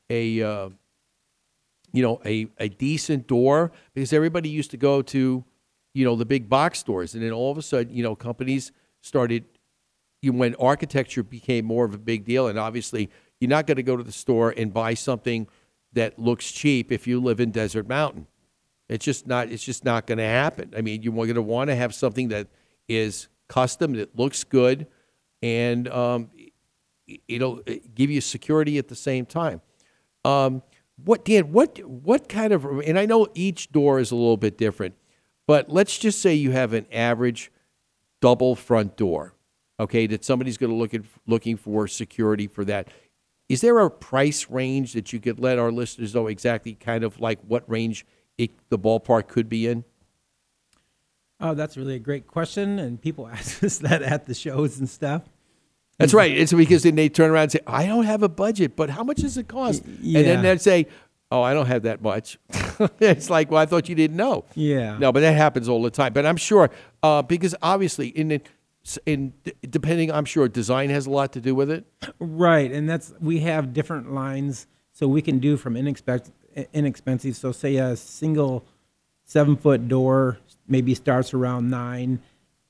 a, uh, you know, a a decent door because everybody used to go to, you know, the big box stores, and then all of a sudden, you know, companies started. You know, when architecture became more of a big deal, and obviously you're not going to go to the store and buy something that looks cheap if you live in Desert Mountain. It's just not. It's just not going to happen. I mean, you're going to want to have something that is custom, that looks good, and um, it- it'll give you security at the same time. Um, what Dan? What what kind of? And I know each door is a little bit different, but let's just say you have an average double front door. Okay, that somebody's going to look at looking for security for that. Is there a price range that you could let our listeners know exactly kind of like what range it, the ballpark could be in? Oh, that's really a great question, and people ask us that at the shows and stuff. That's right. It's because then they turn around and say, "I don't have a budget, but how much does it cost?" And then they'd say, "Oh, I don't have that much." it's like, well, I thought you didn't know. Yeah. No, but that happens all the time. But I'm sure uh, because obviously in the- in depending, I'm sure design has a lot to do with it. Right, and that's we have different lines, so we can do from inexpensive, inexpensive. So say a single seven foot door maybe starts around nine,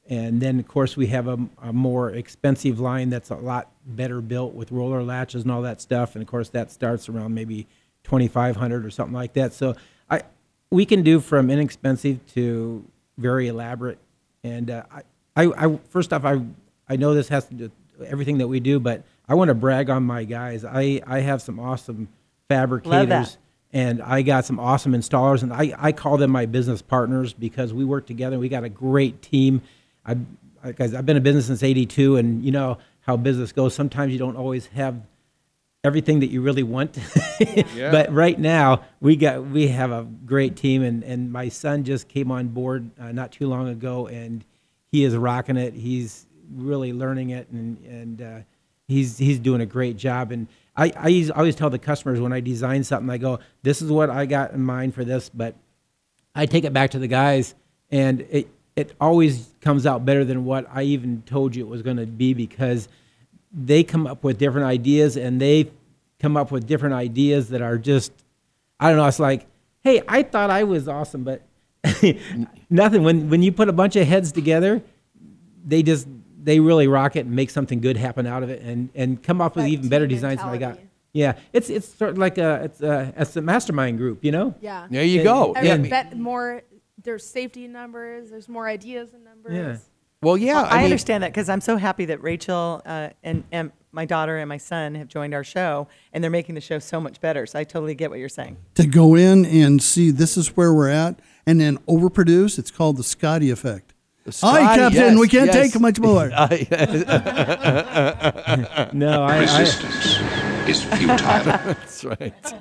and then of course we have a, a more expensive line that's a lot better built with roller latches and all that stuff, and of course that starts around maybe twenty five hundred or something like that. So I we can do from inexpensive to very elaborate, and uh, I, I, I first off I I know this has to do with everything that we do, but I want to brag on my guys. I, I have some awesome fabricators and I got some awesome installers and I, I call them my business partners because we work together. We got a great team. I, I guys, I've been in business since 82 and you know how business goes. Sometimes you don't always have everything that you really want. Yeah. But right now we got we have a great team and, and my son just came on board uh, not too long ago and he is rocking it. He's really learning it and and uh, he's he's doing a great job. And I I always tell the customers when I design something, I go, this is what I got in mind for this, but I take it back to the guys, and it it always comes out better than what I even told you it was going to be because they come up with different ideas and they come up with different ideas that are just I don't know. It's like, hey, I thought I was awesome, but nothing. When when you put a bunch of heads together, they just they really rock it and make something good happen out of it, and and come up with even better designs than I got. Yeah, it's it's sort of like a it's a it's a mastermind group, you know. Yeah. There you And- go. Every Yeah. bet more. There's safety in numbers. There's more ideas in numbers. Yeah. Well, yeah, Well, I, understand that because I'm so happy that Rachel uh, and, and my daughter and my son have joined our show, and they're making the show so much better. So I totally get what you're saying. to go in and see this is where we're at and then overproduce. It's called the Scotty effect. Aye, Scotty, Captain, yes, we can't yes. take much more. no, I, Resistance is futile. that's right.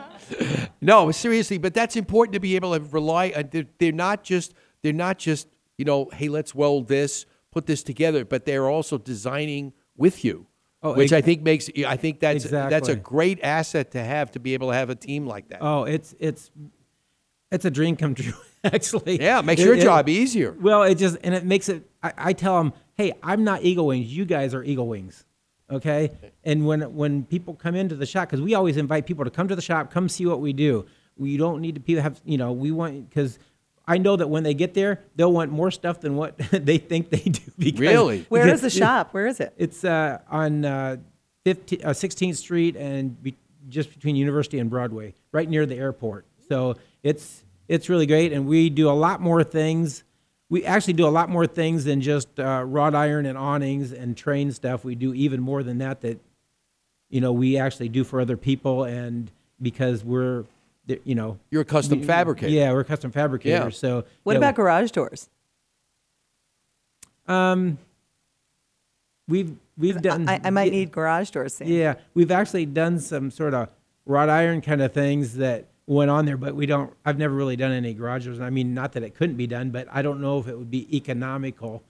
No, seriously, but that's important to be able to rely. on. They're, they're not just they're not just you know, hey, let's weld this, put this together, but they're also designing with you. Oh, which ex- I think makes I think that's that's a great asset to have to be able to have a team like that. Oh, it's it's it's a dream come true. Actually, Yeah, it makes It- your it- job easier. Well, it just and it makes it. I, I tell them, hey, I'm not Eagle Wings. You guys are Eagle Wings. Okay. And when when people come into the shop, because we always invite people to come to the shop, come see what we do. We don't need to people have you know we want because I know that when they get there, they'll want more stuff than what they think they do. Because, Really? Where is the shop? Where is it? It's uh, on uh, 15, uh, 16th Street and be, just between University and Broadway, right near the airport. So it's it's really great, and we do a lot more things. We actually do a lot more things than just uh, wrought iron and awnings and train stuff. We do even more than that. That you know we actually do for other people, and because we're you know You're a custom we- fabricator. Yeah, we're a custom fabricator. Yeah. So What yeah, about garage doors? Um, we've we've done. I, I might need garage doors. Soon. Yeah, we've actually done some sort of wrought iron kind of things that went on there, but we don't. I've never really done any garages. I mean, not that it couldn't be done, but I don't know if it would be economical.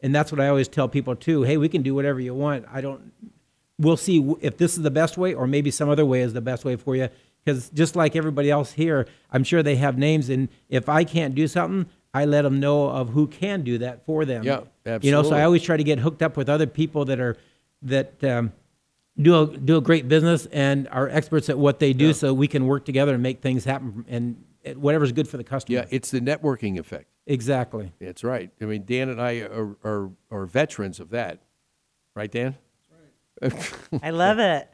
And that's what I always tell people too. Hey, we can do whatever you want. I don't. We'll see if this is the best way, or maybe some other way is the best way for you. Because just like everybody else here, I'm sure they have names, and if I can't do something, I let them know of who can do that for them. Yeah, absolutely. You know, so. I always try to get hooked up with other people that are that um, do a do a great business and are experts at what they do, so we can work together and make things happen and whatever's good for the customer. Yeah, it's the networking effect. Exactly. That's right. I mean, Dan and I are, are, are veterans of that. Right, Dan? That's right. I love it.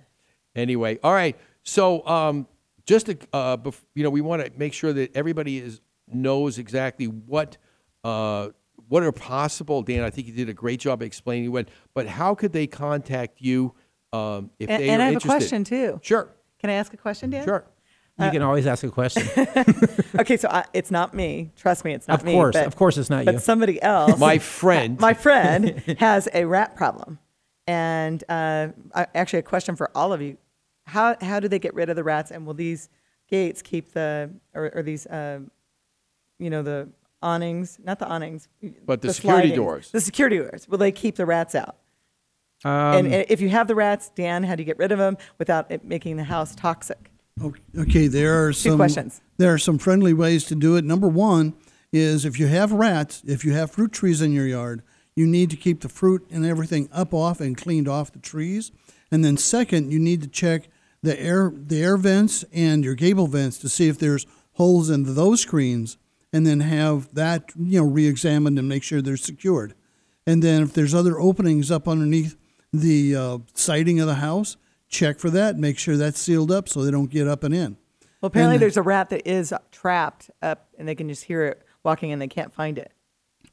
Anyway, all right. So, um, just to, uh, bef- you know, we want to make sure that everybody is knows exactly what uh, what are possible. Dan, I think you did a great job explaining what. But how could they contact you um, if and they and are I have interested? a question too. Sure. Can I ask a question, Dan? Sure. You can always ask a question. okay, so I, it's not me. Trust me, it's not Of me. course, but- of course it's not but you. But somebody else. My friend. My friend has a rat problem, and uh, actually, a question for all of you: How how do they get rid of the rats? And will these gates keep the or, or these uh, you know the awnings, not the awnings, But the security slidings, doors. The security doors. Will they keep the rats out? Um, and, and if you have the rats, Dan, how do you get rid of them without it making the house toxic? Okay, there are Two some questions. There are some friendly ways to do it. Number one is if you have rats, if you have fruit trees in your yard, you need to keep the fruit and everything up off and cleaned off the trees. And then second, you need to check the air the air vents and your gable vents to see if there's holes in those screens, and then have that you know re-examined and make sure they're secured. And then if there's other openings up underneath the uh, siding of the house, check for that. Make sure that's sealed up so they don't get up and in. Well, apparently And- there's a rat that is trapped up, and they can just hear it walking, and they can't find it.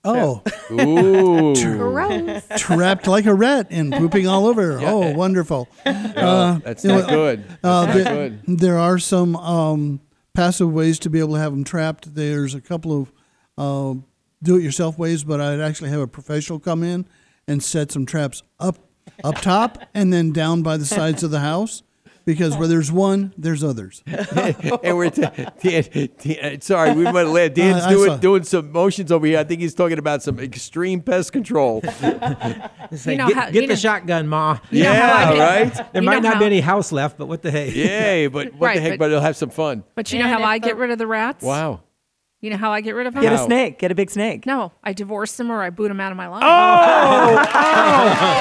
Oh, Ooh. Gross. trapped like a rat and pooping all over. Oh, wonderful. Uh, that's you know, not good. uh, That's not there, good. there are some um, passive ways to be able to have them trapped. There's a couple of uh, do-it-yourself ways, but I'd actually have a professional come in and set some traps up up top and then down by the sides of the house. Because where there's one, there's others. and we're t- Dan, Dan, sorry, we might let uh, Dan's I- I doing doing some motions over here. I think he's talking about some extreme pest control. Say, know get how- get you the know- shotgun, Ma. You yeah, right. There You might know not be any house left, but what the hey? Yay! But what Right, the heck? but- But, it'll have some fun. But you know how I get uh, rid of the rats? Wow. You know how I get rid of them? Get a How? snake. Get a big snake. No, I divorce them or I boot them out of my life. Oh, oh.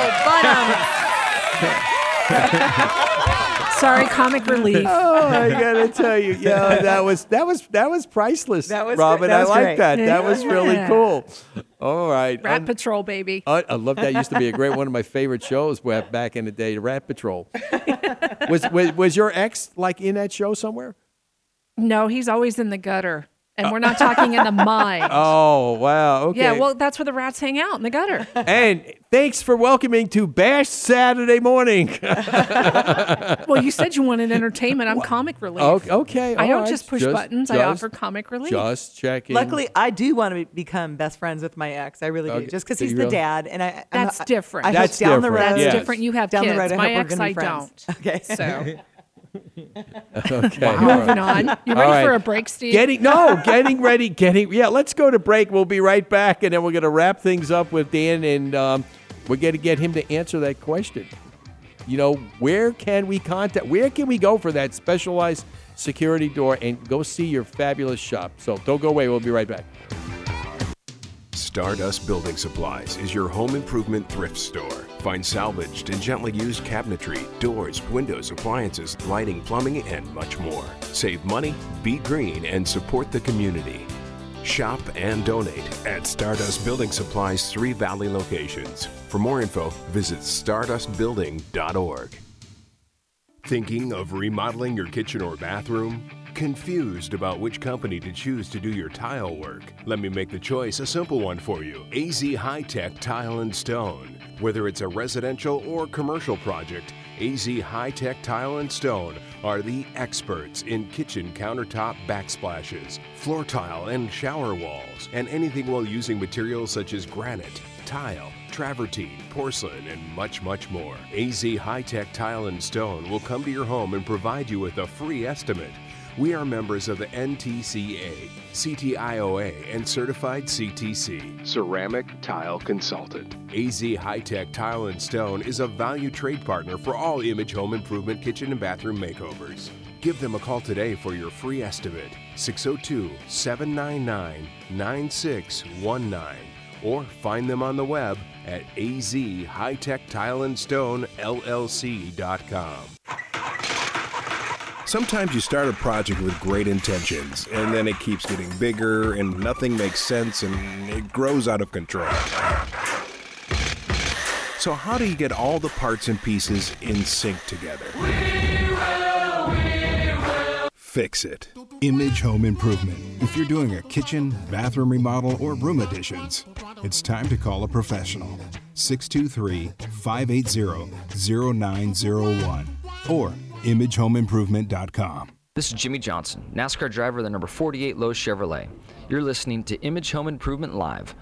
Sorry, comic relief. Oh, I gotta tell you, yeah, that was that was that was priceless. That was Robin. great. That I like great. that. That was really Yeah. cool. All right. Rat Un- Patrol, baby. I, I love that. Used to be a great one of my favorite shows wa- back in the day, Rat Patrol. was, was was your ex like in that show somewhere? No, he's always in the gutter. And we're not talking in the mind. Oh wow. Okay. Yeah, well, that's where the rats hang out in the gutter. and thanks for welcoming to Bash Saturday morning. well, you said you wanted entertainment. I'm comic relief. O- okay. I don't right. just push buttons. I offer comic relief. Just checking. Luckily, I do want to become best friends with my ex. I really do, Okay. just because he's the really? dad, and I. I'm That's different. I hope That's down the road. That's yes. different. You have Down kids. the road, I My ex, gonna I friends. don't. Okay. So Okay. all moving on. You ready right. for a break, Steve? Getting no, getting ready, getting yeah. Let's go to break. We'll be right back, and then we're going to wrap things up with Dan, and um, we're going to get him to answer that question. You know, where can we contact? Where can we go for that specialized security door and go see your fabulous shop? So don't go away. We'll be right back. Stardust Building Supplies is your home improvement thrift store. Find salvaged and gently used cabinetry, doors, windows, appliances, lighting, plumbing, and much more. Save money, be green, and support the community. Shop and donate at Stardust Building Supplies' three Valley locations. For more info, visit stardustbuilding.org. Thinking of remodeling your kitchen or bathroom? Confused about which company to choose to do your tile work? Let me make the choice a simple one for you AZ High Tech Tile and Stone. Whether it's a residential or commercial project, AZ High Tech Tile and Stone are the experts in kitchen countertop backsplashes, floor tile and shower walls, and anything while using materials such as granite, tile, travertine, porcelain, and much, much more. AZ High Tech Tile and Stone will come to your home and provide you with a free estimate. We are members of the NTCA, CTIOA, and certified CTC. Ceramic Tile Consultant. AZ High Tech Tile and Stone is a value trade partner for all image home improvement kitchen and bathroom makeovers. Give them a call today for your free estimate 602 799 9619 or find them on the web at azhightechtileandstone.llc.com. Sometimes you start a project with great intentions, and then it keeps getting bigger, and nothing makes sense, and it grows out of control. So, how do you get all the parts and pieces in sync together? Fix it. Image Home Improvement. If you're doing a kitchen, bathroom remodel, or room additions, it's time to call a professional. 623 580 0901 or imagehomeimprovement.com. This is Jimmie Johnson, NASCAR driver of the number 48 Lowe's Chevrolet. You're listening to Image Home Improvement Live.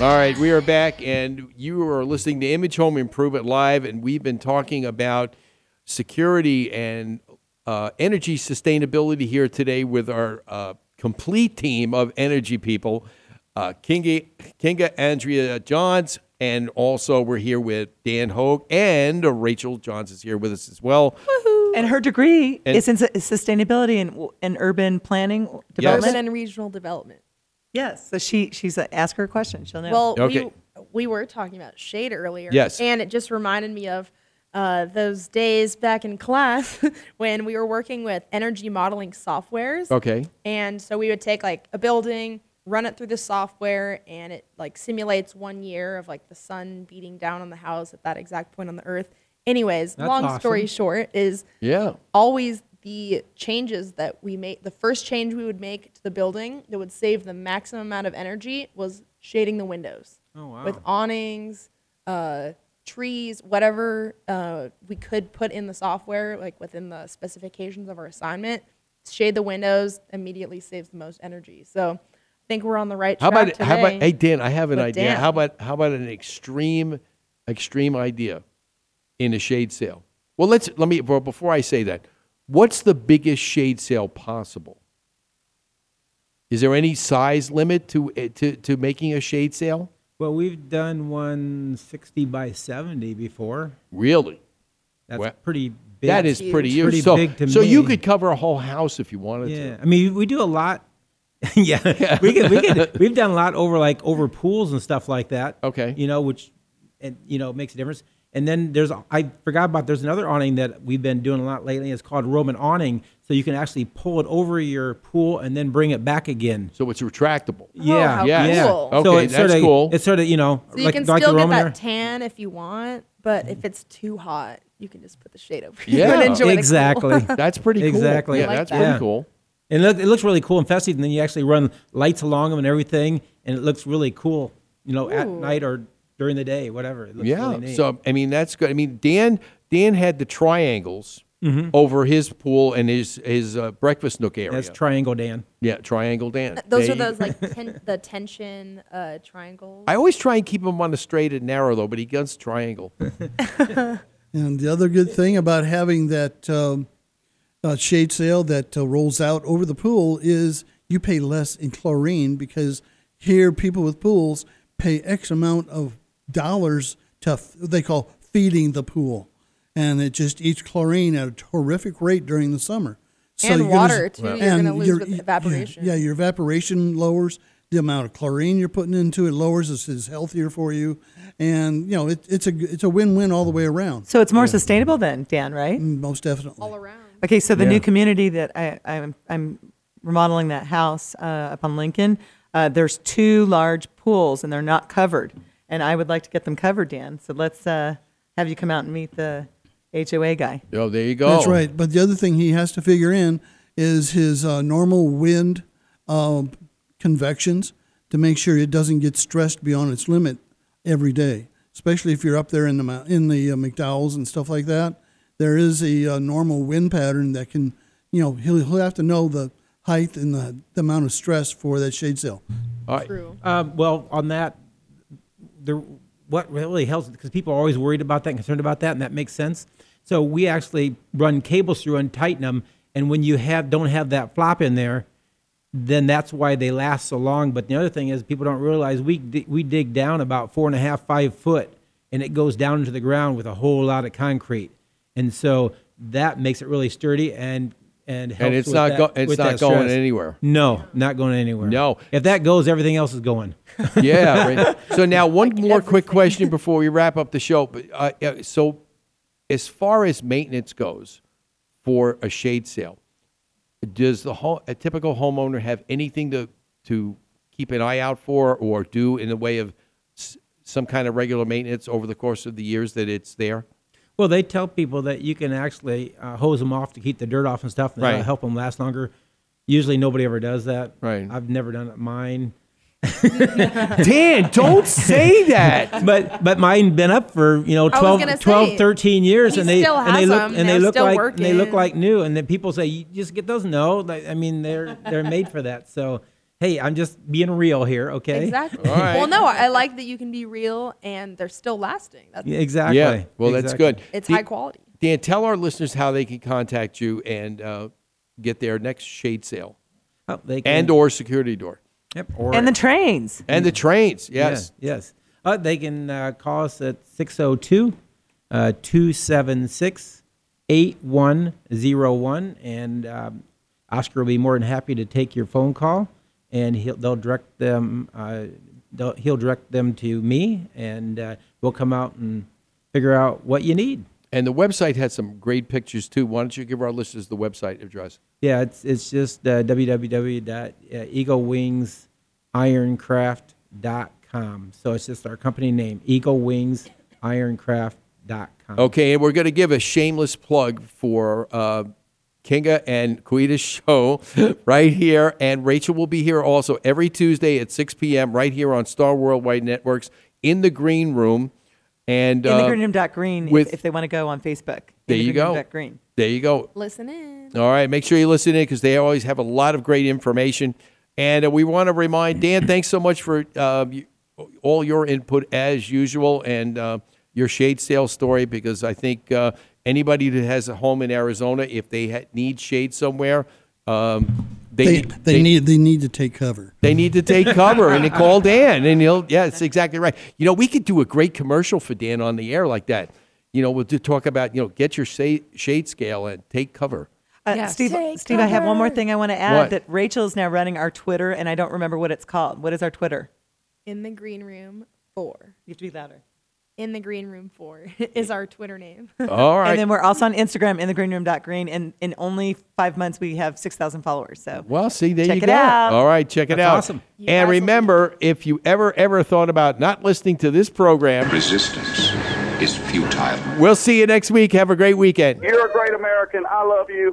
All right, we are back, and you are listening to Image Home Improvement Live, and we've been talking about security and uh, energy sustainability here today with our uh, complete team of energy people, uh, Kinga, Kinga Andrea Johns, and also we're here with Dan Hogue, and Rachel Johns is here with us as well. And her degree And- is in sustainability and, and urban planning development. and regional development. Yes. So she she's a, ask her a question. She'll know. Well, Okay. we, we were talking about shade earlier. Yes. And it just reminded me of uh, those days back in class when we were working with energy modeling softwares. Okay. And so we would take like a building, run it through the software, and it like simulates one year of like the sun beating down on the house at that exact point on the earth. Anyways, That's long story awesome. short is Yeah. always the changes that we made the first change we would make to the building that would save the maximum amount of energy was shading the windows Oh, wow. with awnings uh, trees whatever uh, we could put in the software like within the specifications of our assignment shade the windows immediately saves the most energy so i think we're on the right How track about how about hey Dan? I have an idea. Dan. How about how about an extreme, extreme idea in a shade sail? Well, let's let me before I say that. What's the biggest shade sail possible? Is there any size limit to eh, to to making a shade sail? Well, we've done one 60 by 70 before. Really? That's Well, pretty big. That is pretty huge. Pretty so, big to so me. you could cover a whole house if you wanted Yeah, to. I mean, we do a lot. yeah, we can, we can, we've done a lot over like over pools and stuff like that. Okay, you know, which and you know makes a difference. And then there's I forgot about there's another awning that we've been doing a lot lately. It's called Roman awning, so you can actually pull it over your pool and then bring it back again. So it's retractable. Oh, yeah, how yeah. cool. So Okay, it's that's sorta, cool. It's sort of you know so you like can like still get that era. tan if you want but if it's too hot you can just put the shade over Yeah, and enjoy the cool. exactly. That's pretty cool. Exactly. Yeah, like that's that. pretty Yeah. cool. And look, it looks really cool and festive. And then you actually run lights along them and everything, and it looks really cool. You know, at night or during the day, whatever. It looks Yeah. really neat. So I mean, that's good. I mean, Dan Dan had the triangles Mhm. over his pool and his his uh, breakfast nook area. That's Triangle Dan. yeah, triangle Dan. Those There are those like ten, the tension uh, triangles. I always try and keep him on the straight and narrow though, but he gets triangle. And the other good thing about having that um, uh, shade sail that uh, rolls out over the pool is you pay less in chlorine because here people with pools pay X amount of dollars to they call feeding the pool, and it just eats chlorine at a terrific rate during the summer. And you're gonna- water, too. You're and gonna lose your- with evaporation. Yeah, your evaporation lowers. the amount of chlorine you're putting into it lowers. This is healthier for you, and you know it, it's a it's a win win all the way around. So it's more sustainable then, Dan, right? Most definitely. All around. Okay, so the Yeah. new community that I, I'm, I'm remodeling that house uh, up on Lincoln, uh, there's two large pools and they're not covered. And I would like to get them covered, Dan. So let's uh, have you come out and meet the HOA guy. Oh, there you go. That's right. But the other thing he has to figure in is his uh, normal wind uh, convections to make sure it doesn't get stressed beyond its limit every day. Especially if you're up there in the in the uh, McDowells and stuff like that, there is a uh, normal wind pattern that can, you know, he'll he'll have to know the height and the, the amount of stress for that shade sail. All right. True. Um, well, on that, what really helps because people are always worried about that, and concerned about that, and that makes sense. So we actually run cables through and tighten them, and when you have don't have that flop in there, then that's why they last so long. But the other thing is, people don't realize we we dig down about four and a half, five foot, and it goes down into the ground with a whole lot of concrete, and so that makes it really sturdy and and helps it's with not that- go- it's with not that going stress. anywhere. No, not going anywhere. No. If that goes, everything else is going. yeah. Right. So now one more quick question before we wrap up the show. But uh, uh, so, as far as maintenance goes for a shade sail, does the ho- a typical homeowner have anything to to keep an eye out for or do in the way of s- some kind of regular maintenance over the course of the years that it's there? Well, they tell people that you can actually uh, hose them off to keep the dirt off and stuff, and Right. help them last longer. Usually, nobody ever does that. Right. I've never done it. Mine. Dan, don't say that. But but mine been up for you know I 12, 12 say, 13 years, and they and they look and they look still like and they look like new, and then people say you just get those. No, I mean they're they're made for that. So hey, I'm just being real here, okay? Exactly. Well, no, I like that you can be real and they're still lasting. That's Yeah, exactly. Yeah. Well, that's good. It's Dan- high quality. Dan, tell our listeners how they can contact you and uh, get their next shade sail Oh, they can- and or security door Yep. Or, And the trains. and the trains. Yes. Yeah, yes. Uh, they can uh, call us at 602 uh, 276 8101. And um, Oscar will be more than happy to take your phone call. And he'll, they'll direct them, uh, they'll, he'll direct them to me. And uh, we'll come out and figure out what you need. And the website has some great pictures too. Why don't you give our listeners the website address? Yeah, it's it's just uh, www.eaglewingsironcraft.com. So it's just our company name, eaglewingsironcraft.com. Okay, and we're going to give a shameless plug for uh, Kinga and Kuita's show right here. And Rachel will be here also every Tuesday at 6 p.m. right here on Star Worldwide Networks in the green room. And In the uh, green room dot green with- if, if they want to go on Facebook. there the you green room go. dot Green. There you go. Listen in. All right, make sure you listen in because they always have a lot of great information. And uh, we want to remind Dan, thanks so much for uh, you- all your input as usual and uh, your shade sail story because I think uh, anybody that has a home in Arizona, if they ha- need shade somewhere, um, they, They, need, they, need they need to take cover. they need to take cover and they call Dan and he'll yeah, it's exactly right. You know, we could do a great commercial for Dan on the air like that. You know, we'll talk about, you know, get your shade, shade scale and take cover. Uh, Yes. Steve, Take Steve, I have one more thing I want to add What? that Rachel is now running our Twitter, and I don't remember what it's called. What is our Twitter? In the green room four. You have to be louder. In the green room four is our Twitter name. All right. And then we're also on Instagram in the green room dot green, and in only five months we have six thousand followers. So Well, see, there Check you it go. out. All right, check it That's out. awesome. You guys And will remember, if you ever, ever thought about not listening to this program, Resistance is futile. we'll see you next week. Have a great weekend. You're a great American. I love you.